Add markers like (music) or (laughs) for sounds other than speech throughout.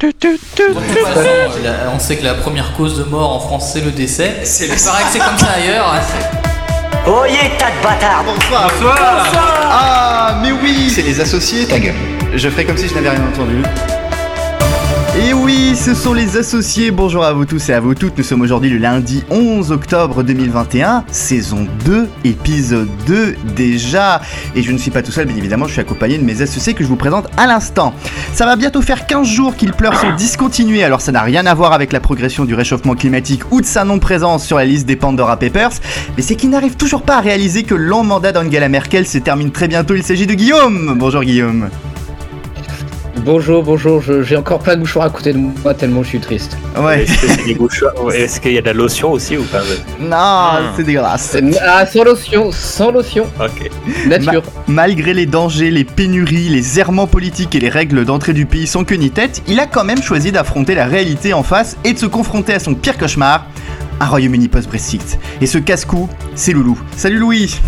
De toute façon, la- on sait que la première cause de mort en France c'est le décès. C'est il paraît que c'est comme ça ailleurs. Oyez, tas de bâtards. Ah, mais oui. C'est les associés. Ta gueule. Je ferai comme si je n'avais rien entendu. Et oui, ce sont les associés. Bonjour à vous tous et à vous toutes. Nous sommes aujourd'hui le lundi 11 octobre 2021, saison 2, épisode 2 déjà. Et je ne suis pas tout seul, bien évidemment, je suis accompagné de mes associés que je vous présente à l'instant. Ça va bientôt faire 15 jours qu'ils pleurent sont discontinués, alors ça n'a rien à voir avec la progression du réchauffement climatique ou de sa non-présence sur la liste des Pandora Papers, mais c'est qu'ils n'arrivent toujours pas à réaliser que le long mandat d'Angela Merkel se termine très bientôt. Il s'agit de Guillaume. Bonjour Guillaume. Bonjour, bonjour, je- j'ai encore plein de mouchoirs à côté de moi tellement je suis triste. Ouais. Est-ce que c'est des mouchoirs Est-ce qu'il y a de la lotion aussi ou pas? Non, c'est dégueulasse. Ah, sans lotion, sans lotion, Ok. nature. Malgré les dangers, les pénuries, les errements politiques et les règles d'entrée du pays sans queue ni tête, il a quand même choisi d'affronter la réalité en face et de se confronter à son pire cauchemar, un Royaume-Uni post-Brexit. Et ce casse-cou, c'est Loulou. Salut Louis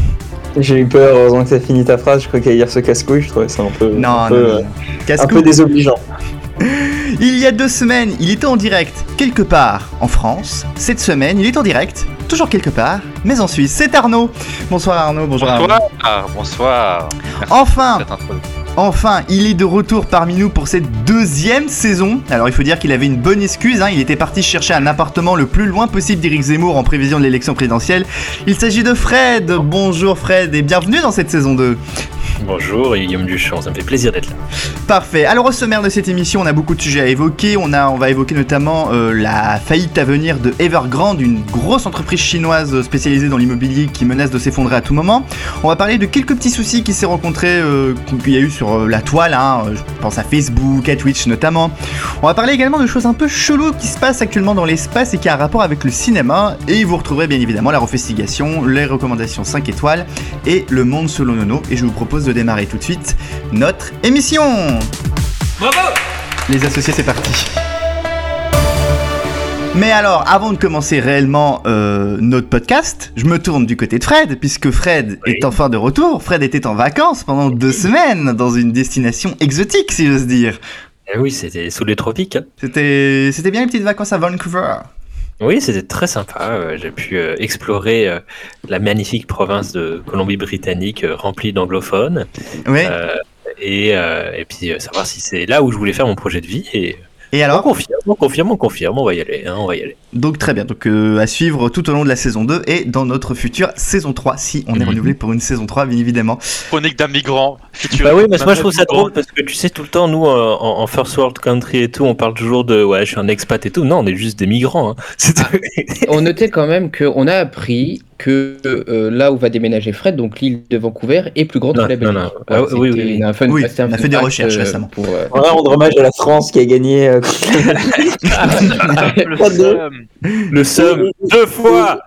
J'ai eu peur, heureusement que t'as fini ta phrase, je crois qu'à dire ce casse-couille, je trouvais ça un peu, Non, un peu, non, euh, non. un peu désobligeant. (laughs) Il y a deux semaines, il était en direct quelque part en France. Cette semaine, il est en direct, toujours quelque part, mais en Suisse. C'est Arnaud. Bonsoir Arnaud, bonjour Arnaud. Bonsoir, bonsoir. Merci Enfin, pour cette introduction. Enfin, il est de retour parmi nous pour cette deuxième saison. Alors il faut dire qu'il avait une bonne excuse, hein. il était parti chercher un appartement le plus loin possible d'Éric Zemmour en prévision de l'élection présidentielle. Il s'agit de Fred. Bonjour Fred et bienvenue dans cette saison 2. Bonjour, Guillaume Duchamp, ça me fait plaisir d'être là. Parfait. Alors au sommaire de cette émission, on a beaucoup de sujets à évoquer. On, a, on va évoquer notamment euh, la faillite à venir de Evergrande, une grosse entreprise chinoise spécialisée dans l'immobilier qui menace de s'effondrer à tout moment. On va parler de quelques petits soucis qui s'est rencontrés, euh, qu'il y a eu sur euh, la toile. hein. Je pense à Facebook, à Twitch notamment. On va parler également de choses un peu cheloues qui se passent actuellement dans l'espace et qui a un rapport avec le cinéma. Et vous retrouverez bien évidemment la refestigation, les recommandations 5 étoiles et le monde selon Nono. Et je vous propose de démarrer tout de suite notre émission. Bravo Les associés, c'est parti. Mais alors, avant de commencer réellement euh, notre podcast, je me tourne du côté de Fred, puisque Fred Oui. est enfin de retour. Fred était en vacances pendant deux semaines dans une destination exotique, si j'ose dire. Eh oui, c'était sous les tropiques. hein. C'était, c'était bien les petites vacances à Vancouver. Oui, c'était très sympa. euh, J'ai pu euh, explorer euh, la magnifique province de Colombie-Britannique remplie d'anglophones. Euh, et, et puis savoir si c'est là où je voulais faire mon projet de vie. Et Et on alors confirme, on confirme, on confirme, on va y aller. hein, on va y aller. Donc très bien, donc euh, à suivre tout au long de la saison 2 et dans notre future saison 3, si on est Mhm. renouvelé pour une saison 3, bien évidemment. Chronique d'un migrant. futur. Bah oui, mais moi D'un je trouve ça drôle parce que tu sais, tout le temps, nous euh, en, en first world country et tout, on parle toujours de ouais, je suis un expat et tout. Non, on est juste des migrants. hein. (laughs) C'est- On notait quand même qu'on a appris que euh, là où va déménager Fred, donc l'île de Vancouver, est plus grande Non, que la Belgique. non, non. Voilà, Ah, oui, oui, oui. un fun- Oui, c'était un on a fait des recherches euh, récemment. Pour, euh, On va rendre hommage à la France qui a gagné. euh, (laughs) (laughs) Le seum. Le somme deux fois.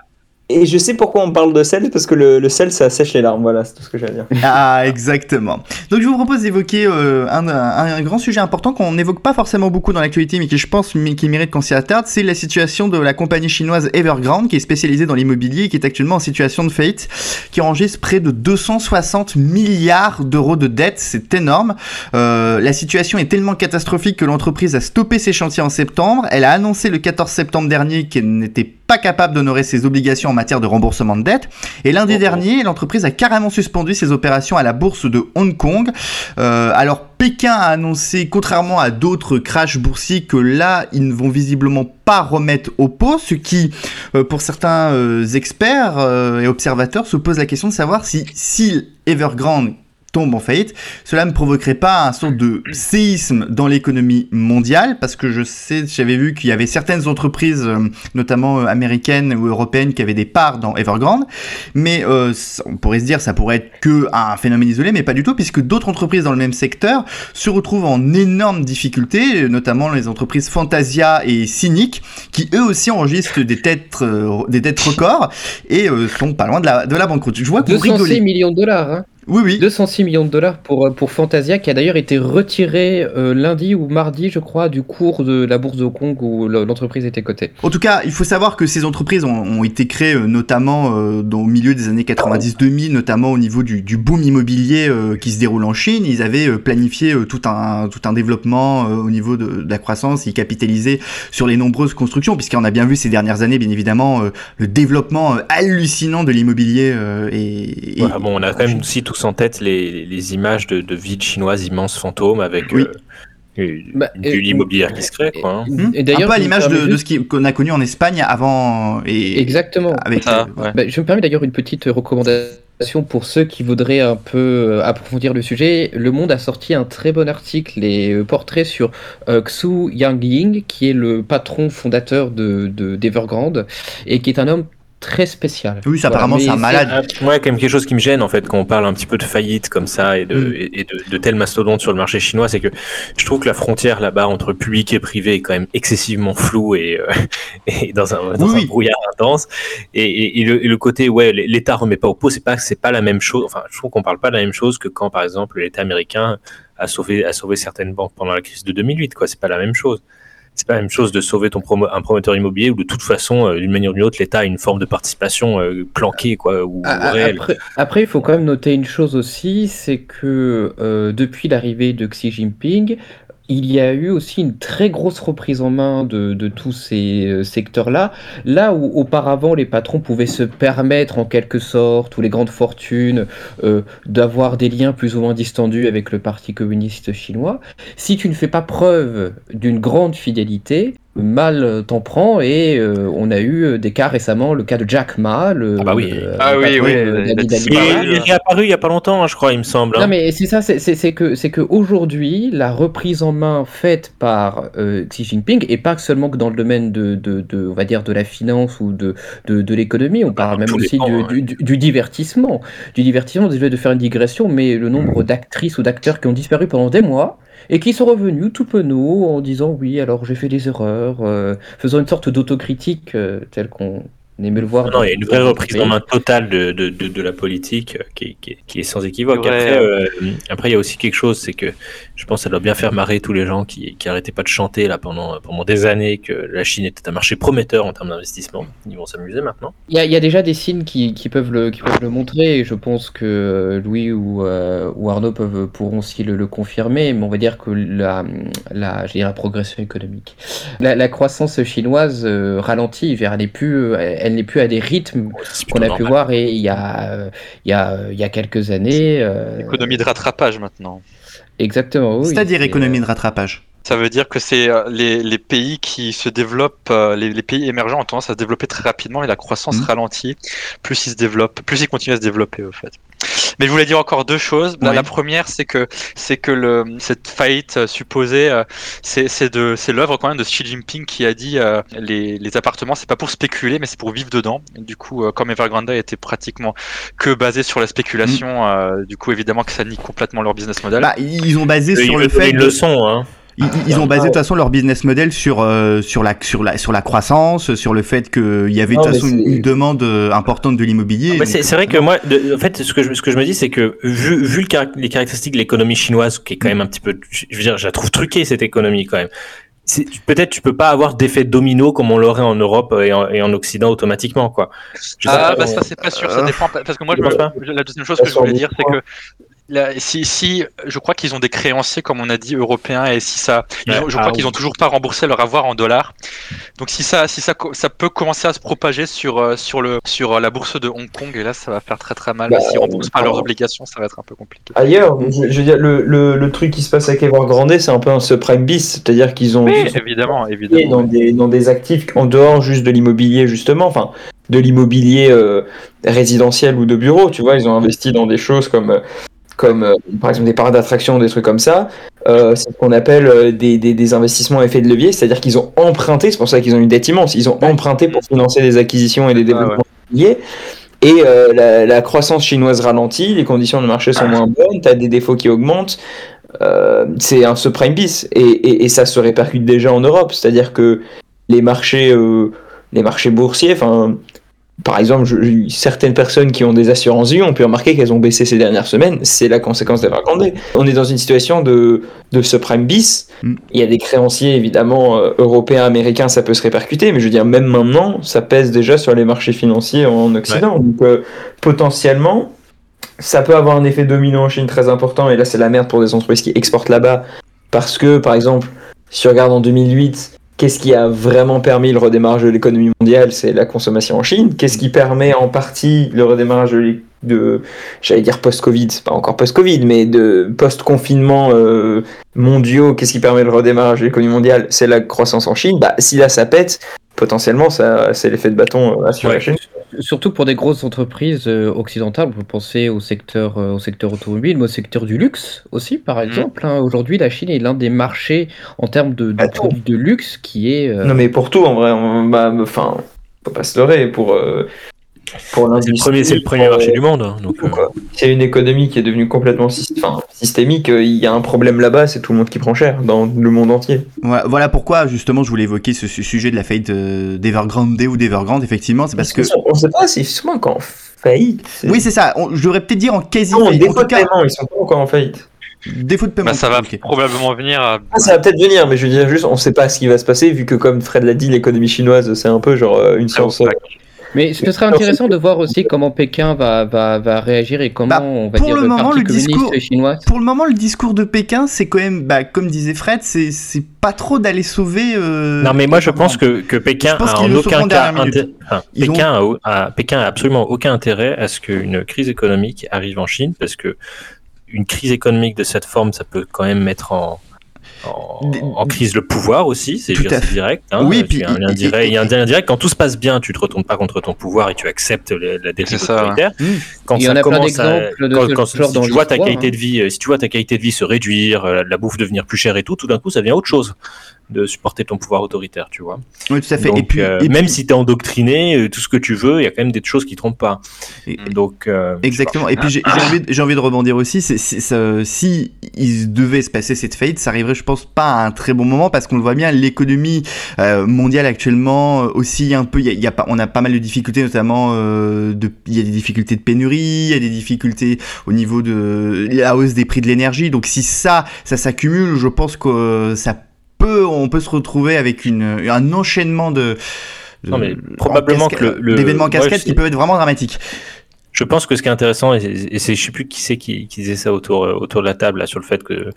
Et je sais pourquoi on parle de sel, parce que le, sel ça sèche les larmes, voilà, c'est tout ce que à dire. (laughs) Ah, exactement. Donc je vous propose d'évoquer euh, un, un- grand sujet important qu'on n'évoque pas forcément beaucoup dans l'actualité, mais qui je pense qui mérite qu'on s'y attarde, c'est la situation de la compagnie chinoise Evergrande, qui est spécialisée dans l'immobilier et qui est actuellement en situation de faillite, qui enregistre près de 260 milliards d'euros de dettes, c'est énorme. Euh, la situation est tellement catastrophique que l'entreprise a stoppé ses chantiers en septembre. Elle a annoncé le 14 septembre dernier qu'elle n'était pas capable d'honorer ses obligations en matière de remboursement de dettes. Et lundi Oh, oh. dernier, l'entreprise a carrément suspendu ses opérations à la bourse de Hong Kong. Euh, alors Pékin a annoncé, contrairement à d'autres crashs boursiers, que là, ils ne vont visiblement pas remettre au pot, ce qui, euh, pour certains euh, experts et observateurs, se pose la question de savoir si, si Evergrande tombe en faillite, cela ne provoquerait pas un sorte de séisme dans l'économie mondiale, parce que je sais, j'avais vu qu'il y avait certaines entreprises, euh, notamment euh, américaines ou européennes, qui avaient des parts dans Evergrande, mais euh, on pourrait se dire ça pourrait être que un phénomène isolé, mais pas du tout, puisque d'autres entreprises dans le même secteur se retrouvent en énormes difficultés, notamment les entreprises Fantasia et Cynic, qui eux aussi enregistrent des dettes, euh, des dettes records et euh, sont pas loin de la, de la banqueroute. Je vois que vous 206 rigolez. millions de dollars. Hein. Oui, oui. 206 millions de dollars pour, euh, pour Fantasia, qui a d'ailleurs été retiré euh, lundi ou mardi, je crois, du cours de la bourse de Hong Kong où le- l'entreprise était cotée. En tout cas, il faut savoir que ces entreprises ont, ont été créées euh, notamment euh, dans, au milieu des années 90-2000, notamment au niveau du, du boom immobilier euh, qui se déroule en Chine. Ils avaient euh, planifié euh, tout un tout un développement euh, au niveau de, de la croissance. Ils capitalisaient sur les nombreuses constructions, puisqu'on a bien vu ces dernières années, bien évidemment, euh, le développement euh, hallucinant de l'immobilier euh, et, et- Voilà, bon, on a quand même aussi tous en tête les, les images de, de villes chinoises immenses fantômes avec Oui. euh, une Bah, bulle immobilière qui se crée. Quoi, hein. Hmm Et un d'ailleurs, peu à l'image de, ce qu'on a connu en Espagne avant et Exactement. avec euh, ouais. Bah, je me permets d'ailleurs une petite recommandation pour ceux qui voudraient un peu euh, approfondir le sujet. Le Monde a sorti un très bon article et euh, portrait sur euh, Xu Yangying, qui est le patron fondateur de de- d'Evergrande et qui est un homme très spécial. Oui, ça, apparemment, c'est un malade. Ouais, quand même quelque chose qui me gêne en fait quand on parle un petit peu de faillite comme ça et de, Mm. et de, de tels mastodontes sur le marché chinois, c'est que je trouve que la frontière là-bas entre public et privé est quand même excessivement floue et, euh, (laughs) et dans un, dans Oui, un oui. brouillard intense. Et, et- et le, et le côté ouais, l'État remet pas au pot, c'est pas c'est pas la même chose. Enfin, je trouve qu'on parle pas de la même chose que quand par exemple l'État américain a sauvé a sauvé certaines banques pendant la crise de 2008. Quoi, c'est pas la même chose. C'est pas la même chose de sauver ton promo un promoteur immobilier où de toute façon, euh, d'une manière ou d'une autre, l'État a une forme de participation euh, planquée quoi ou Ah, ah, réelle. Après, après, il faut quand même noter une chose aussi, c'est que euh, depuis l'arrivée de Xi Jinping, il y a eu aussi une très grosse reprise en main de, de tous ces euh, secteurs-là. Là où auparavant les patrons pouvaient se permettre en quelque sorte, ou les grandes fortunes, euh, d'avoir des liens plus ou moins distendus avec le Parti communiste chinois, si tu ne fais pas preuve d'une grande fidélité, mal euh, t'en prend et euh, on a eu euh, des cas récemment, le cas de Jack Ma, le, Ah bah oui. le- Ah oui, oui, il est, réapparu il y a pas longtemps, hein, je crois, il me semble. hein. Non mais c'est ça, c'est que c'est que aujourd'hui la reprise en main faite par euh, Xi Jinping et pas seulement que dans le domaine de, de, de- on va dire de la finance ou de de, de l'économie, on parle dans même tous les aussi pans, du, du, du- du divertissement, du divertissement. Désolé de faire une digression, mais le nombre d'actrices ou d'acteurs qui ont disparu pendant des mois et qui sont revenus tout penauds en disant oui alors j'ai fait des erreurs, euh, faisant une sorte d'autocritique euh, telle qu'on le voir. Non, non, il y a une vraie reprise en main totale de, de, de, de la politique euh, qui, est- qui, est- qui est sans équivoque. Après, euh, après, il y a aussi quelque chose, c'est que je pense que ça doit bien faire marrer tous les gens qui, qui arrêtaient pas de chanter là pendant, pendant des années que la Chine était un marché prometteur en termes d'investissement. Ils vont s'amuser maintenant. Il y, a, il y a déjà des signes qui, qui peuvent le, qui peuvent le montrer et je pense que euh, Louis ou, euh, ou Arnaud peuvent, pourront aussi le, le confirmer, mais on va dire que la, la, je dirais la progression économique, la, la croissance chinoise euh, ralentit, vers- elle n'est plus, elle n'est plus à des rythmes qu'on a pu voir et il y a, il y a, il y a quelques années. euh, Économie de rattrapage maintenant. Exactement. oui, C'est-à-dire c'est, économie euh, de rattrapage. Ça veut dire que c'est euh, les, les pays qui se développent, les, les pays émergents ont tendance à se développer très rapidement et la croissance Mhm. ralentit. Plus ils se développent, plus ils continuent à se développer au fait. Mais je voulais dire encore deux choses. La, la première, c'est que c'est que le cette faillite euh, supposée, euh, c'est c'est de c'est l'œuvre quand même de Xi Jinping qui a dit euh, les les appartements c'est pas pour spéculer mais c'est pour vivre dedans. Et du coup, euh, comme Evergrande était pratiquement que basé sur la spéculation, euh, du coup évidemment que ça nie complètement leur business model. Bah, ils ont basé sur ils le fait une de- leçon, hein. Ils, ils ont basé de toute façon leur business model sur euh, sur la sur la sur la croissance, sur le fait qu'il y avait de Non, toute façon une, demande euh, importante de l'immobilier. Donc- c'est vrai que moi, de- en fait, ce que je, ce que je me dis, c'est que vu, vu le les caractéristiques de l'économie chinoise, qui est quand même un petit peu, je veux dire, je la trouve truquée cette économie quand même. Peut-être tu peux pas avoir d'effet domino comme on l'aurait en Europe et en, et en Occident automatiquement, quoi. Je Ah, bah ça c'est pas sûr, ça Euh, dépend. Parce que moi, je- penses pas? la deuxième chose que je voulais dire, c'est que là, si, si, je crois qu'ils ont des créanciers, comme on a dit, européens, et si ça, ils Ouais. ont- je Ah, crois oui. qu'ils ont toujours pas remboursé leur avoir en dollars. Donc si ça, si ça, ça peut commencer à se propager sur euh, sur le sur euh, la bourse de Hong Kong, et là, ça va faire très très mal. Bah, S'ils remboursent pas leurs euh, obligations, ça va être un peu compliqué. Ailleurs, je, je veux dire, le, le, le truc qui se passe avec Evergrande, c'est un peu un subprime bis, c'est-à-dire qu'ils ont Oui, évidemment, évidemment. dans des, dans des actifs en dehors juste de l'immobilier, justement, enfin, de l'immobilier euh, résidentiel ou de bureau, tu vois, ils ont investi dans des choses comme, euh, comme euh, par exemple des parcs d'attraction, des trucs comme ça. Euh, c'est ce qu'on appelle euh, des, des, des investissements à effet de levier, c'est-à-dire qu'ils ont emprunté, c'est pour ça qu'ils ont une dette immense, ils ont emprunté pour financer des acquisitions et des développements immobiliers. Et euh, la, la croissance chinoise ralentit, les conditions de marché sont moins bonnes, tu as des défauts qui augmentent. C'est un subprime bis et, et, et ça se répercute déjà en Europe, c'est-à-dire que les marchés, les marchés boursiers, enfin, par exemple, je- certaines personnes qui ont des assurances vie ont pu remarquer qu'elles ont baissé ces dernières semaines. C'est la conséquence d'Evergrande. On est dans une situation de, de subprime bis. Mm. Il y a des créanciers, évidemment, euh, européens, américains, ça peut se répercuter. Mais je veux dire, même maintenant, ça pèse déjà sur les marchés financiers en Occident. Donc, euh, potentiellement, ça peut avoir un effet domino en Chine très important. Et là, c'est la merde pour des entreprises qui exportent là-bas. Parce que, par exemple, si tu regardes en 2008, qu'est-ce qui a vraiment permis le redémarrage de l'économie mondiale C'est la consommation en Chine. Qu'est-ce qui permet en partie le redémarrage de, de j'allais dire post-Covid, pas encore post-Covid, mais de post-confinement euh, mondiaux Qu'est-ce qui permet le redémarrage de l'économie mondiale? C'est la croissance en Chine. Bah, si là ça pète, potentiellement, ça, c'est l'effet de bâton sur Ouais. la Chine. Surtout pour des grosses entreprises euh, occidentales, on peut penser au secteur, euh, au secteur automobile, mais au secteur du luxe aussi, par exemple. hein. Aujourd'hui, la Chine est l'un des marchés en termes de, de produits de luxe qui est. euh, Non, mais pour tout, en vrai, on, bah, enfin, faut pas se leurrer. Pour, euh, pour C'est le premier, c'est le premier pour, marché du monde. hein, euh. C'est une économie qui est devenue complètement systémique. euh, Il y a un problème là-bas, c'est tout le monde qui prend cher dans le monde entier. Voilà, voilà pourquoi justement je voulais évoquer ce, ce sujet de la faillite euh, d'Evergrande ou d'Evergrande. Effectivement, c'est parce que on sait pas, c'est souvent quand en faillite. oui, c'est ça. On- je devrais peut-être dire en quasi Non, faillite. défaut En tout de cas, paiement, ils sont pas encore en faillite. défaut de paiement. Bah, ça va probablement venir. à- Ah, ça va peut-être venir, mais je veux dire juste, on sait pas ce qui va se passer, vu que comme Fred l'a dit, l'économie chinoise, c'est un peu genre une science. Mais ce serait intéressant de voir aussi comment Pékin va, va, va réagir et comment, Bah, on va pour dire, le le, moment, parti le communiste discours- chinois. Pour le moment, le discours de Pékin, c'est quand même, bah, comme disait Fred, c'est c'est pas trop d'aller sauver. euh, Non, mais moi je pense que, que Pékin a en aucun cas enfin, ont- a, a- Pékin a absolument aucun intérêt à ce qu'une crise économique arrive en Chine parce que une crise économique de cette forme, ça peut quand même mettre en, en, crise le pouvoir aussi, c'est direct. hein. Oui, Tu puis as un et- lien et- direct, et- il y a un lien direct. Quand tout se passe bien, tu te retournes pas contre ton pouvoir et tu acceptes le- la dérive C'est ça, ouais. autoritaire. Mm. Quand Il y ça en a plein commence à- d'exemples de quand- si tu vois ta qualité hein. de vie, euh, si tu vois ta qualité de vie se réduire, euh, la bouffe devenir plus chère et tout, tout d'un coup, ça devient autre chose de supporter ton pouvoir autoritaire, tu vois. Oui, tout à fait. Donc, et puis, euh, et même si tu es endoctriné, euh, tout ce que tu veux, il y a quand même des choses qui trompent pas. et- Donc, euh, Exactement. Et puis j'ai envie, envie de rebondir aussi. ça- si il devait se passer cette faillite, ça arriverait, je pense, pas à un très bon moment parce qu'on le voit bien, l'économie euh, mondiale actuellement aussi un peu. Y a, y a pas, on a pas mal de difficultés, notamment il y a des difficultés de pénurie, il y a des difficultés au niveau de la hausse des prix de l'énergie. Donc si ça, ça s'accumule, je pense que ça peut, on peut se retrouver avec une, un enchaînement de de- Non, mais en probablement casca- que le- le- d'événements je- qui peuvent être vraiment dramatiques. Je pense que ce qui est intéressant, et, et c'est, je sais plus qui c'est qui, qui disait ça autour, euh, autour de la table, là, sur le fait que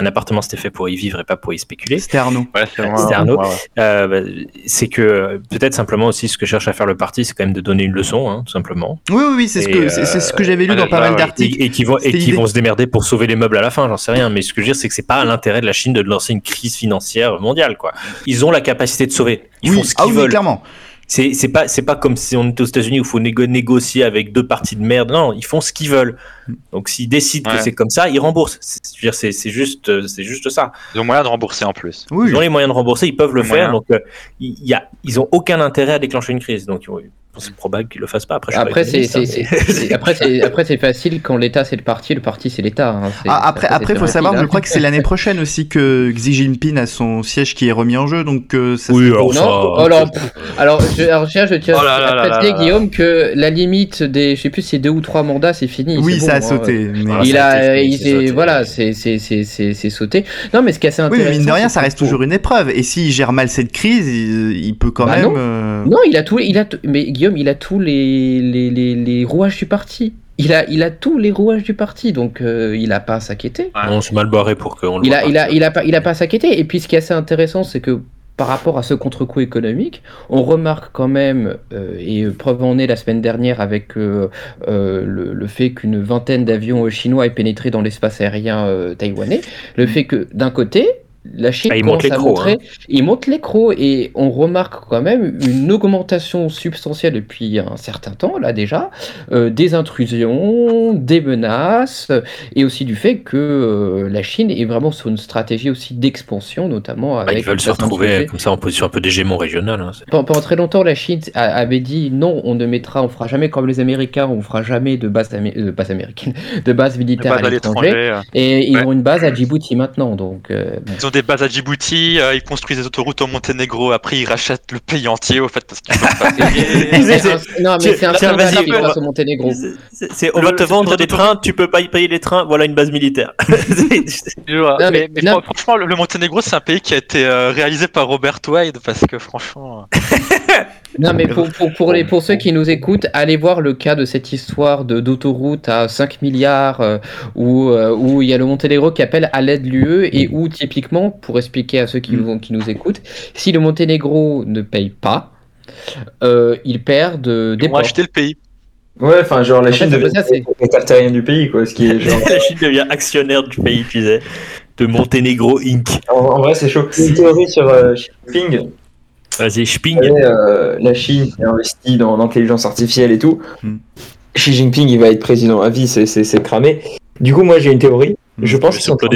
un appartement c'était fait pour y vivre et pas pour y spéculer. C'était Arnaud. Ouais, c'est Arnaud. Ouais, ouais. Euh, bah, c'est que euh, peut-être simplement aussi ce que cherche à faire le parti, c'est quand même de donner une leçon, hein, tout simplement. Oui, oui, oui, c'est ce Et, que c'est c'est ce que j'avais lu euh, dans pas mal d'articles. Et, et qui vont, et C'était qui l'idée. vont se démerder pour sauver les meubles à la fin, j'en sais rien. Mais ce que je veux dire, c'est que c'est pas à l'intérêt de la Chine de lancer une crise financière mondiale, quoi. Ils ont la capacité de sauver. Ils oui, font ce ah qu'ils oui, veulent. clairement. C'est c'est pas c'est pas comme si on était aux États-Unis où il faut négo- négocier avec deux parties de merde. Non, ils font ce qu'ils veulent. Donc s'ils décident Ouais. que c'est comme ça, ils remboursent. C'est juste euh, c'est juste ça. Ils ont moyen de rembourser en plus. Oui, Ils ont les moyens de rembourser, ils peuvent le faire. Donc euh, y a ils ont aucun intérêt à déclencher une crise. Donc c'est probable qu'ils le fassent pas. Après, Après, c'est hein, mais- après, c'est- après, c'est facile quand l'État c'est le parti, le parti c'est l'État. hein. Ah, après, c'est après, faut savoir, je crois que c'est l'année prochaine aussi que Xi Jinping a son siège qui est remis en jeu, donc euh, ça Oui, alors Non, ça- alors, je, alors, je, je tiens Oh là là à préciser. Guillaume, que la limite des, je sais plus, si c'est deux ou trois mandats, c'est fini. oui, ça a bon, hein. sauté. mais- Voilà, Il ça a il sauté. voilà, c'est, c'est, c'est, c'est, c'est sauté. Non, mais ce qui est assez Oui, intéressant. mais mine de rien, ça reste toujours une épreuve. Et s'il gère mal cette crise, il, peut quand Bah même. non. euh, Non, il a tout, il a, mais Guillaume, il a tous les, les, les, les rouages du parti. Il a, il a tous les rouages du parti, donc euh, il a pas à s'inquiéter. On se mal barré pour qu'on le Il voit a, il a, il a pas, il a pas à s'inquiéter. Et puis, ce qui est assez intéressant, c'est que par rapport à ce contre-coup économique, on remarque quand même, euh, et preuve en est la semaine dernière avec euh, euh, le, le fait qu'une vingtaine d'avions chinois aient pénétré dans l'espace aérien euh, taïwanais, le fait que d'un côté, la Chine Ah, il monte montrer, il monte les crocs et on remarque quand même une augmentation substantielle depuis un certain temps là déjà euh, des intrusions, des menaces et aussi du fait que euh, la Chine est vraiment sur une stratégie aussi d'expansion notamment Bah, avec ils veulent se retrouver sujets. comme ça en position un peu d'hégémon régional. hein, Pendant, pendant très longtemps, la Chine a- avait dit non, on ne mettra, on fera jamais comme les Américains, on fera jamais de base, amé- euh, base américaine, de base militaire Base à l'étranger. euh. Et ils ont une base à Djibouti maintenant, donc. euh. Ils ont des bases à Djibouti, euh, ils construisent des autoroutes au Monténégro, après ils rachètent le pays entier au fait parce qu'ils peuvent (laughs) pas payer. Non, mais c'est un scandale qui passe au Monténégro. C'est- c'est- on va te vendre des trains, tu peux pas y payer les trains, voilà une base militaire. (laughs) (laughs) C'est- Je vois. Non, mais mais- mais non. fran- franchement, le, le Monténégro, c'est un pays qui a été euh, réalisé par Robert Wade parce que franchement. Non, mais pour, pour, pour, les, pour ceux qui nous écoutent, allez voir le cas de cette histoire de- d'autoroute à 5 milliards euh, où, euh, où il y a le Monténégro qui appelle à l'aide l'UE et où, typiquement, pour expliquer à ceux qui, nous, qui nous écoutent, si le Monténégro ne paye pas, euh, ils perdent des Ils vont ports. acheter le pays. Ouais, enfin, genre la En fait, Chine ça devient du pays, quoi. Ce qui est genre. (laughs) La Chine devient actionnaire du pays, tu sais, de Monténégro Inc. en, en vrai, c'est chaud. Une théorie sur euh, Xi Jinping. Vas-y, Sping. Et, euh, la Chine qui investit dans l'intelligence artificielle et tout. Hmm. Xi Jinping, il va être président à vie, c'est- cramé. Du coup, moi, j'ai une théorie. Je pense cloud.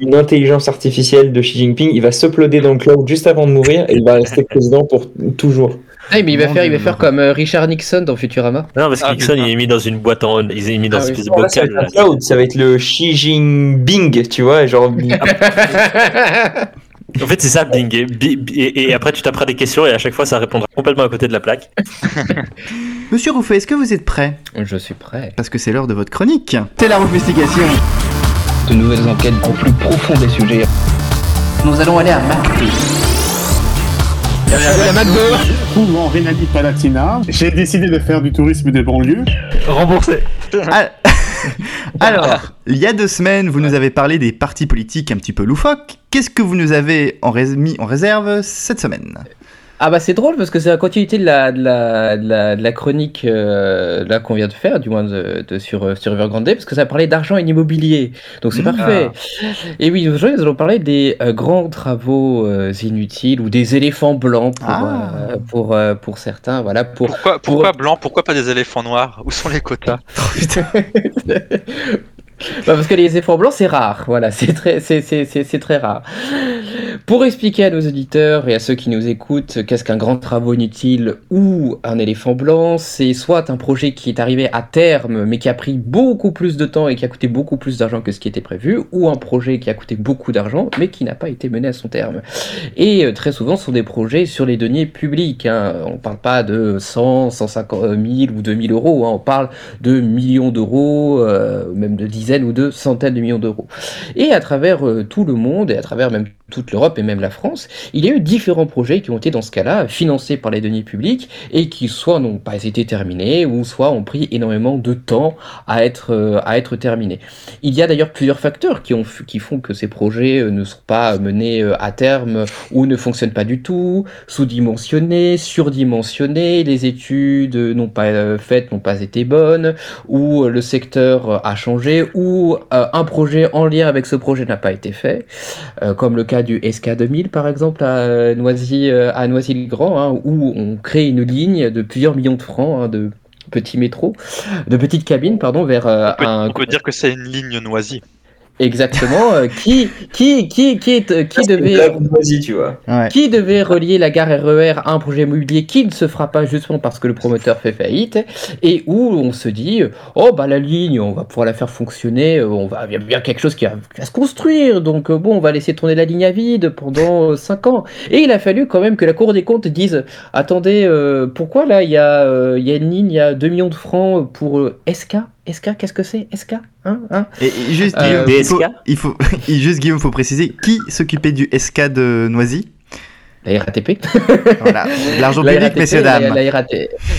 une intelligence artificielle de Xi Jinping. Il va s'uploader dans le cloud juste avant de mourir et il va rester (laughs) président pour toujours. Ah, mais il va faire, il va faire comme euh, Richard Nixon dans Futurama. Non, parce que Ah, Nixon, putain. il est mis dans une boîte en. Il est mis dans Ah une oui. espèce de là, ça va bocal. être un cloud, ça va être le Xi Jinping, tu vois, genre. (laughs) (laughs) En fait, c'est ça, Bing. Et, après, tu taperas des questions et à chaque fois, ça répondra complètement à côté de la plaque. (laughs) Monsieur Rouffet, est-ce que vous êtes prêt? Je suis prêt. Parce que c'est l'heure de votre chronique. C'est la investigation. De nouvelles enquêtes au plus profond des sujets. Nous allons aller à McDo. Ou en Rhénanie-Palatinat, j'ai décidé de faire du tourisme des banlieues. Remboursé. Ah, (laughs) Alors, il y a deux semaines, vous nous avez parlé des partis politiques un petit peu loufoques. Qu'est-ce que vous nous avez mis en réserve cette semaine? Ah bah c'est drôle parce que c'est la continuité de la, de la, de la, de la chronique euh, là qu'on vient de faire, du moins de, de- sur, euh, sur Evergrande, parce que ça parlait d'argent et d'immobilier. Donc c'est Mmh. parfait. Et oui, aujourd'hui nous allons parler des euh, grands travaux euh, inutiles ou des éléphants blancs pour, Ah. euh, pour, euh, pour certains. Voilà, pour... Pourquoi, pourquoi blanc Pourquoi pas des éléphants noirs? Où sont les quotas? (laughs) Bah, parce que les éléphants blancs c'est rare, voilà, c'est très, très rare. Pour expliquer à nos auditeurs et à ceux qui nous écoutent qu'est-ce qu'un grand travaux inutile ou un éléphant blanc, c'est soit un projet qui est arrivé à terme mais qui a pris beaucoup plus de temps et qui a coûté beaucoup plus d'argent que ce qui était prévu, ou un projet qui a coûté beaucoup d'argent mais qui n'a pas été mené à son terme. Et euh, très souvent ce sont des projets sur les deniers publics, hein. on parle pas de 100, 150 000 ou 2000 euros, hein. on parle de millions d'euros, euh, même de dizaines ou de centaines de millions d'euros. Et à travers euh, tout le monde, et à travers même toute l'Europe et même la France, il y a eu différents projets qui ont été dans ce cas-là financés par les deniers publics et qui soit n'ont pas été terminés ou soit ont pris énormément de temps à être, euh, à être terminés. Il y a d'ailleurs plusieurs facteurs qui, ont, qui font que ces projets euh, ne sont pas menés euh, à terme ou ne fonctionnent pas du tout, sous-dimensionnés, surdimensionnés, les études n'ont pas faites, n'ont pas été bonnes, ou le secteur a changé, ou un projet en lien avec ce projet n'a pas été fait, comme le cas du SK2000 par exemple à euh, Noisy, euh, à Noisy-le-Grand, hein, où on crée une ligne de plusieurs millions de francs hein, de petits métros, de petites cabines, pardon, vers euh, on peut, un on peut dire que c'est une ligne noisie. Exactement euh, qui qui qui qui est- qui C'est une devait blague moisie, tu vois. Ouais. qui devait relier la gare RER à un projet immobilier qui ne se fera pas justement parce que le promoteur fait faillite et où on se dit oh bah la ligne on va pouvoir la faire fonctionner euh, on va il y a bien quelque chose qui va, qui va se construire donc euh, bon on va laisser tourner la ligne à vide pendant 5 ans et il a fallu quand même que la Cour des comptes dise attendez euh, pourquoi là il y a euh, il y a une ligne il y a 2 millions de francs pour euh, SK SK qu'est-ce que c'est SK hein, hein Et, et juste, Euh, Guillaume, il faut, (laughs) il faut, juste Guillaume, faut préciser qui s'occupait du SK de Noisy. La RATP Voilà, (laughs) l'argent La public, messieurs dames. La, RAT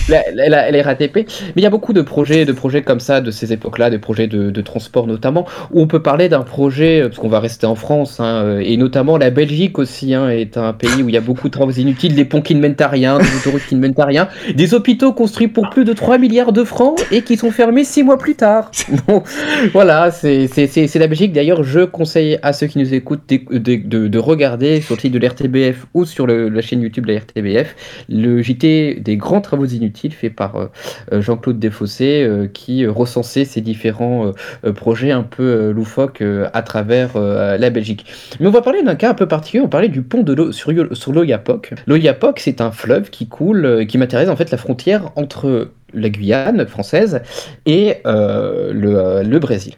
la- la- la- la RATP. Mais il y a beaucoup de projets, de projets comme ça, de ces époques-là, des projets de, de transport notamment, où on peut parler d'un projet, euh, parce qu'on va rester en France, hein, euh, et notamment la Belgique aussi, hein, est un pays où il y a beaucoup de travaux inutiles, des ponts qui ne mènent à rien, des autoroutes qui ne mènent à rien, des hôpitaux construits pour plus de 3 milliards de francs et qui sont fermés 6 mois plus tard. (laughs) Bon, voilà, c'est la Belgique. D'ailleurs, je conseille à ceux qui nous écoutent d'éc- de, de- de regarder sur le site de l'RTBF ou sur le- la chaîne YouTube de la RTBF le JT des grands travaux inutiles fait par euh, euh, Jean-Claude Desfossés euh, qui recensait ces différents projets un peu loufoques à travers la Belgique. Mais on va parler d'un cas un peu particulier, on parler du pont de l'eau sur, sur l'Oyapock. L'Oyapock, c'est un fleuve qui coule, qui matérialise en fait la frontière entre la Guyane française et euh, le, euh, le Brésil.